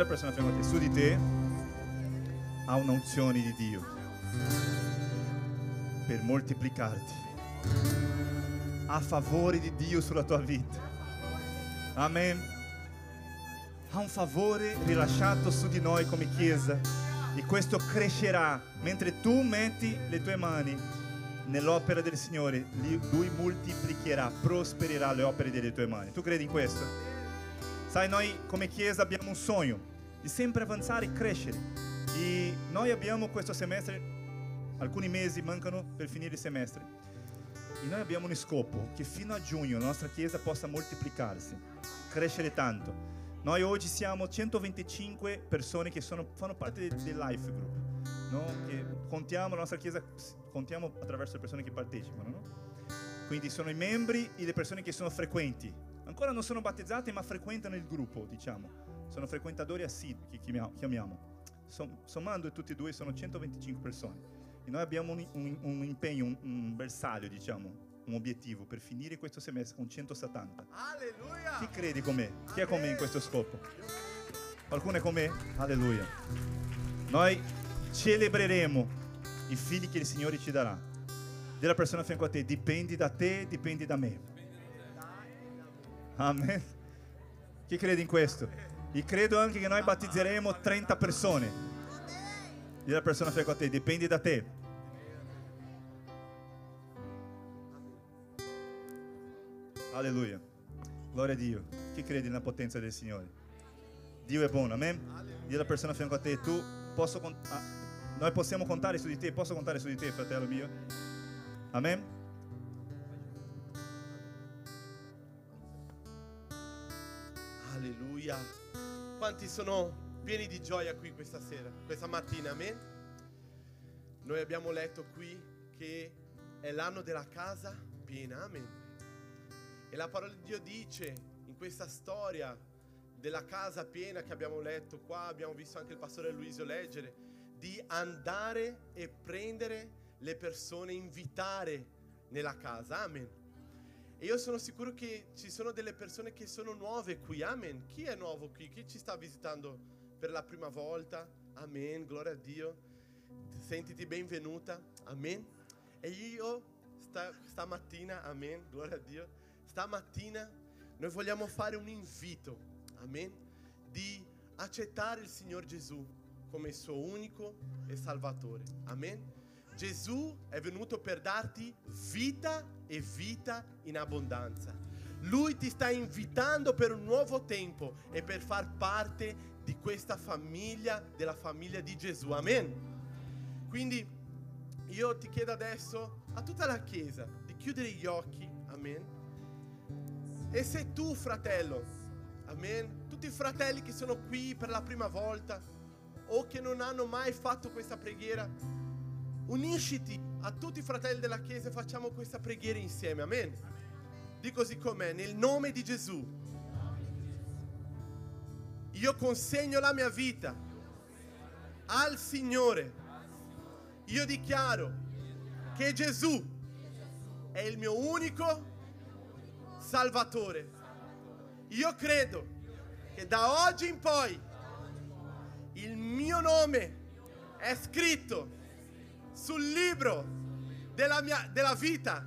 Alla persona a fianco a te, su di te ha un'unzione di Dio per moltiplicarti. Ha favore di Dio sulla tua vita. Amen. Ha un favore rilasciato su di noi come Chiesa e questo crescerà mentre tu metti le tue mani nell'opera del Signore. Lui moltiplicherà, prospererà le opere delle tue mani. Tu credi in questo? Sai, noi come Chiesa abbiamo un sogno di sempre avanzare e crescere. E noi abbiamo questo semestre, alcuni mesi mancano per finire il semestre. E noi abbiamo un scopo che fino a giugno la nostra Chiesa possa moltiplicarsi, crescere tanto. Noi oggi siamo 125 persone che sono, fanno parte del, del Life Group, no? che contiamo la nostra Chiesa, contiamo attraverso le persone che partecipano. No? Quindi sono i membri e le persone che sono frequenti. Ancora non sono battezzate ma frequentano il gruppo, diciamo. Sono frequentatori assidui, che chiamiamo. Sommando tutti e due sono 125 persone. E noi abbiamo un, un, un impegno, un, un bersaglio, diciamo, un obiettivo per finire questo semestre con 170. Alleluia! Chi crede con me? Chi è con me in questo scopo? Qualcuno è con me? Alleluia. Noi celebreremo i figli che il Signore ci darà. Della persona fianco a te, dipendi da te, dipendi da me. Amen. Chi crede in questo? E credo anche che noi battezzeremo 30 persone. Della persona a fianco a te, dipendi da te. Alleluia. Gloria a Dio. Chi crede nella potenza del Signore? Dio è buono, amen? Dio alla persona fianco a te, tu posso ah, noi possiamo contare su di te, posso contare su di te, fratello mio? Amen? Alleluia. Quanti sono pieni di gioia qui questa sera, questa mattina, amen? Noi abbiamo letto qui che è l'anno della casa piena, amen. E la parola di Dio dice in questa storia della casa piena che abbiamo letto qua, abbiamo visto anche il pastore Luisio leggere, di andare e prendere le persone, invitare nella casa. Amen. E io sono sicuro che ci sono delle persone che sono nuove qui. Amen. Chi è nuovo qui? Chi ci sta visitando per la prima volta? Amen. Gloria a Dio. Sentiti benvenuta. Amen. E io sta, stamattina, amen. Gloria a Dio stamattina noi vogliamo fare un invito, amen, di accettare il Signore Gesù come suo unico e salvatore. Amen. Gesù è venuto per darti vita e vita in abbondanza. Lui ti sta invitando per un nuovo tempo e per far parte di questa famiglia, della famiglia di Gesù. Amen. Quindi io ti chiedo adesso a tutta la Chiesa di chiudere gli occhi. Amen e se tu, fratello, amen, tutti i fratelli che sono qui per la prima volta o che non hanno mai fatto questa preghiera, unisciti a tutti i fratelli della Chiesa facciamo questa preghiera insieme, amen. Di così com'è, nel nome di Gesù. Io consegno la mia vita al Signore. Io dichiaro che Gesù è il mio unico Salvatore. Io credo che da oggi in poi il mio nome è scritto sul libro della, mia, della vita.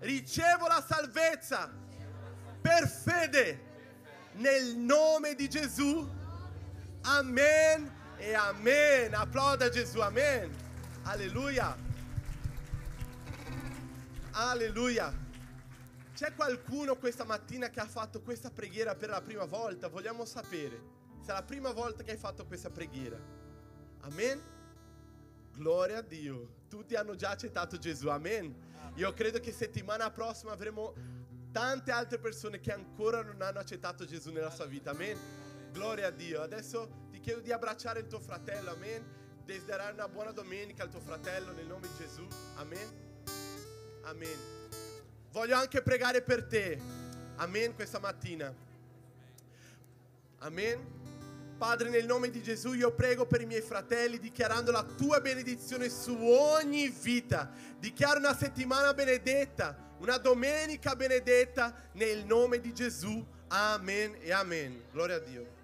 Ricevo la salvezza per fede nel nome di Gesù. Amen e amen. Applauda Gesù, amen. Alleluia. Alleluia. C'è qualcuno questa mattina che ha fatto questa preghiera per la prima volta? Vogliamo sapere se è la prima volta che hai fatto questa preghiera. Amen? Gloria a Dio. Tutti hanno già accettato Gesù. Amen. Io credo che settimana prossima avremo tante altre persone che ancora non hanno accettato Gesù nella sua vita. Amen. Gloria a Dio. Adesso ti chiedo di abbracciare il tuo fratello. Amen. Desiderare una buona domenica al tuo fratello nel nome di Gesù. Amen. Amen. Voglio anche pregare per te. Amen questa mattina. Amen. Padre, nel nome di Gesù io prego per i miei fratelli dichiarando la tua benedizione su ogni vita. Dichiaro una settimana benedetta, una domenica benedetta nel nome di Gesù. Amen e amen. Gloria a Dio.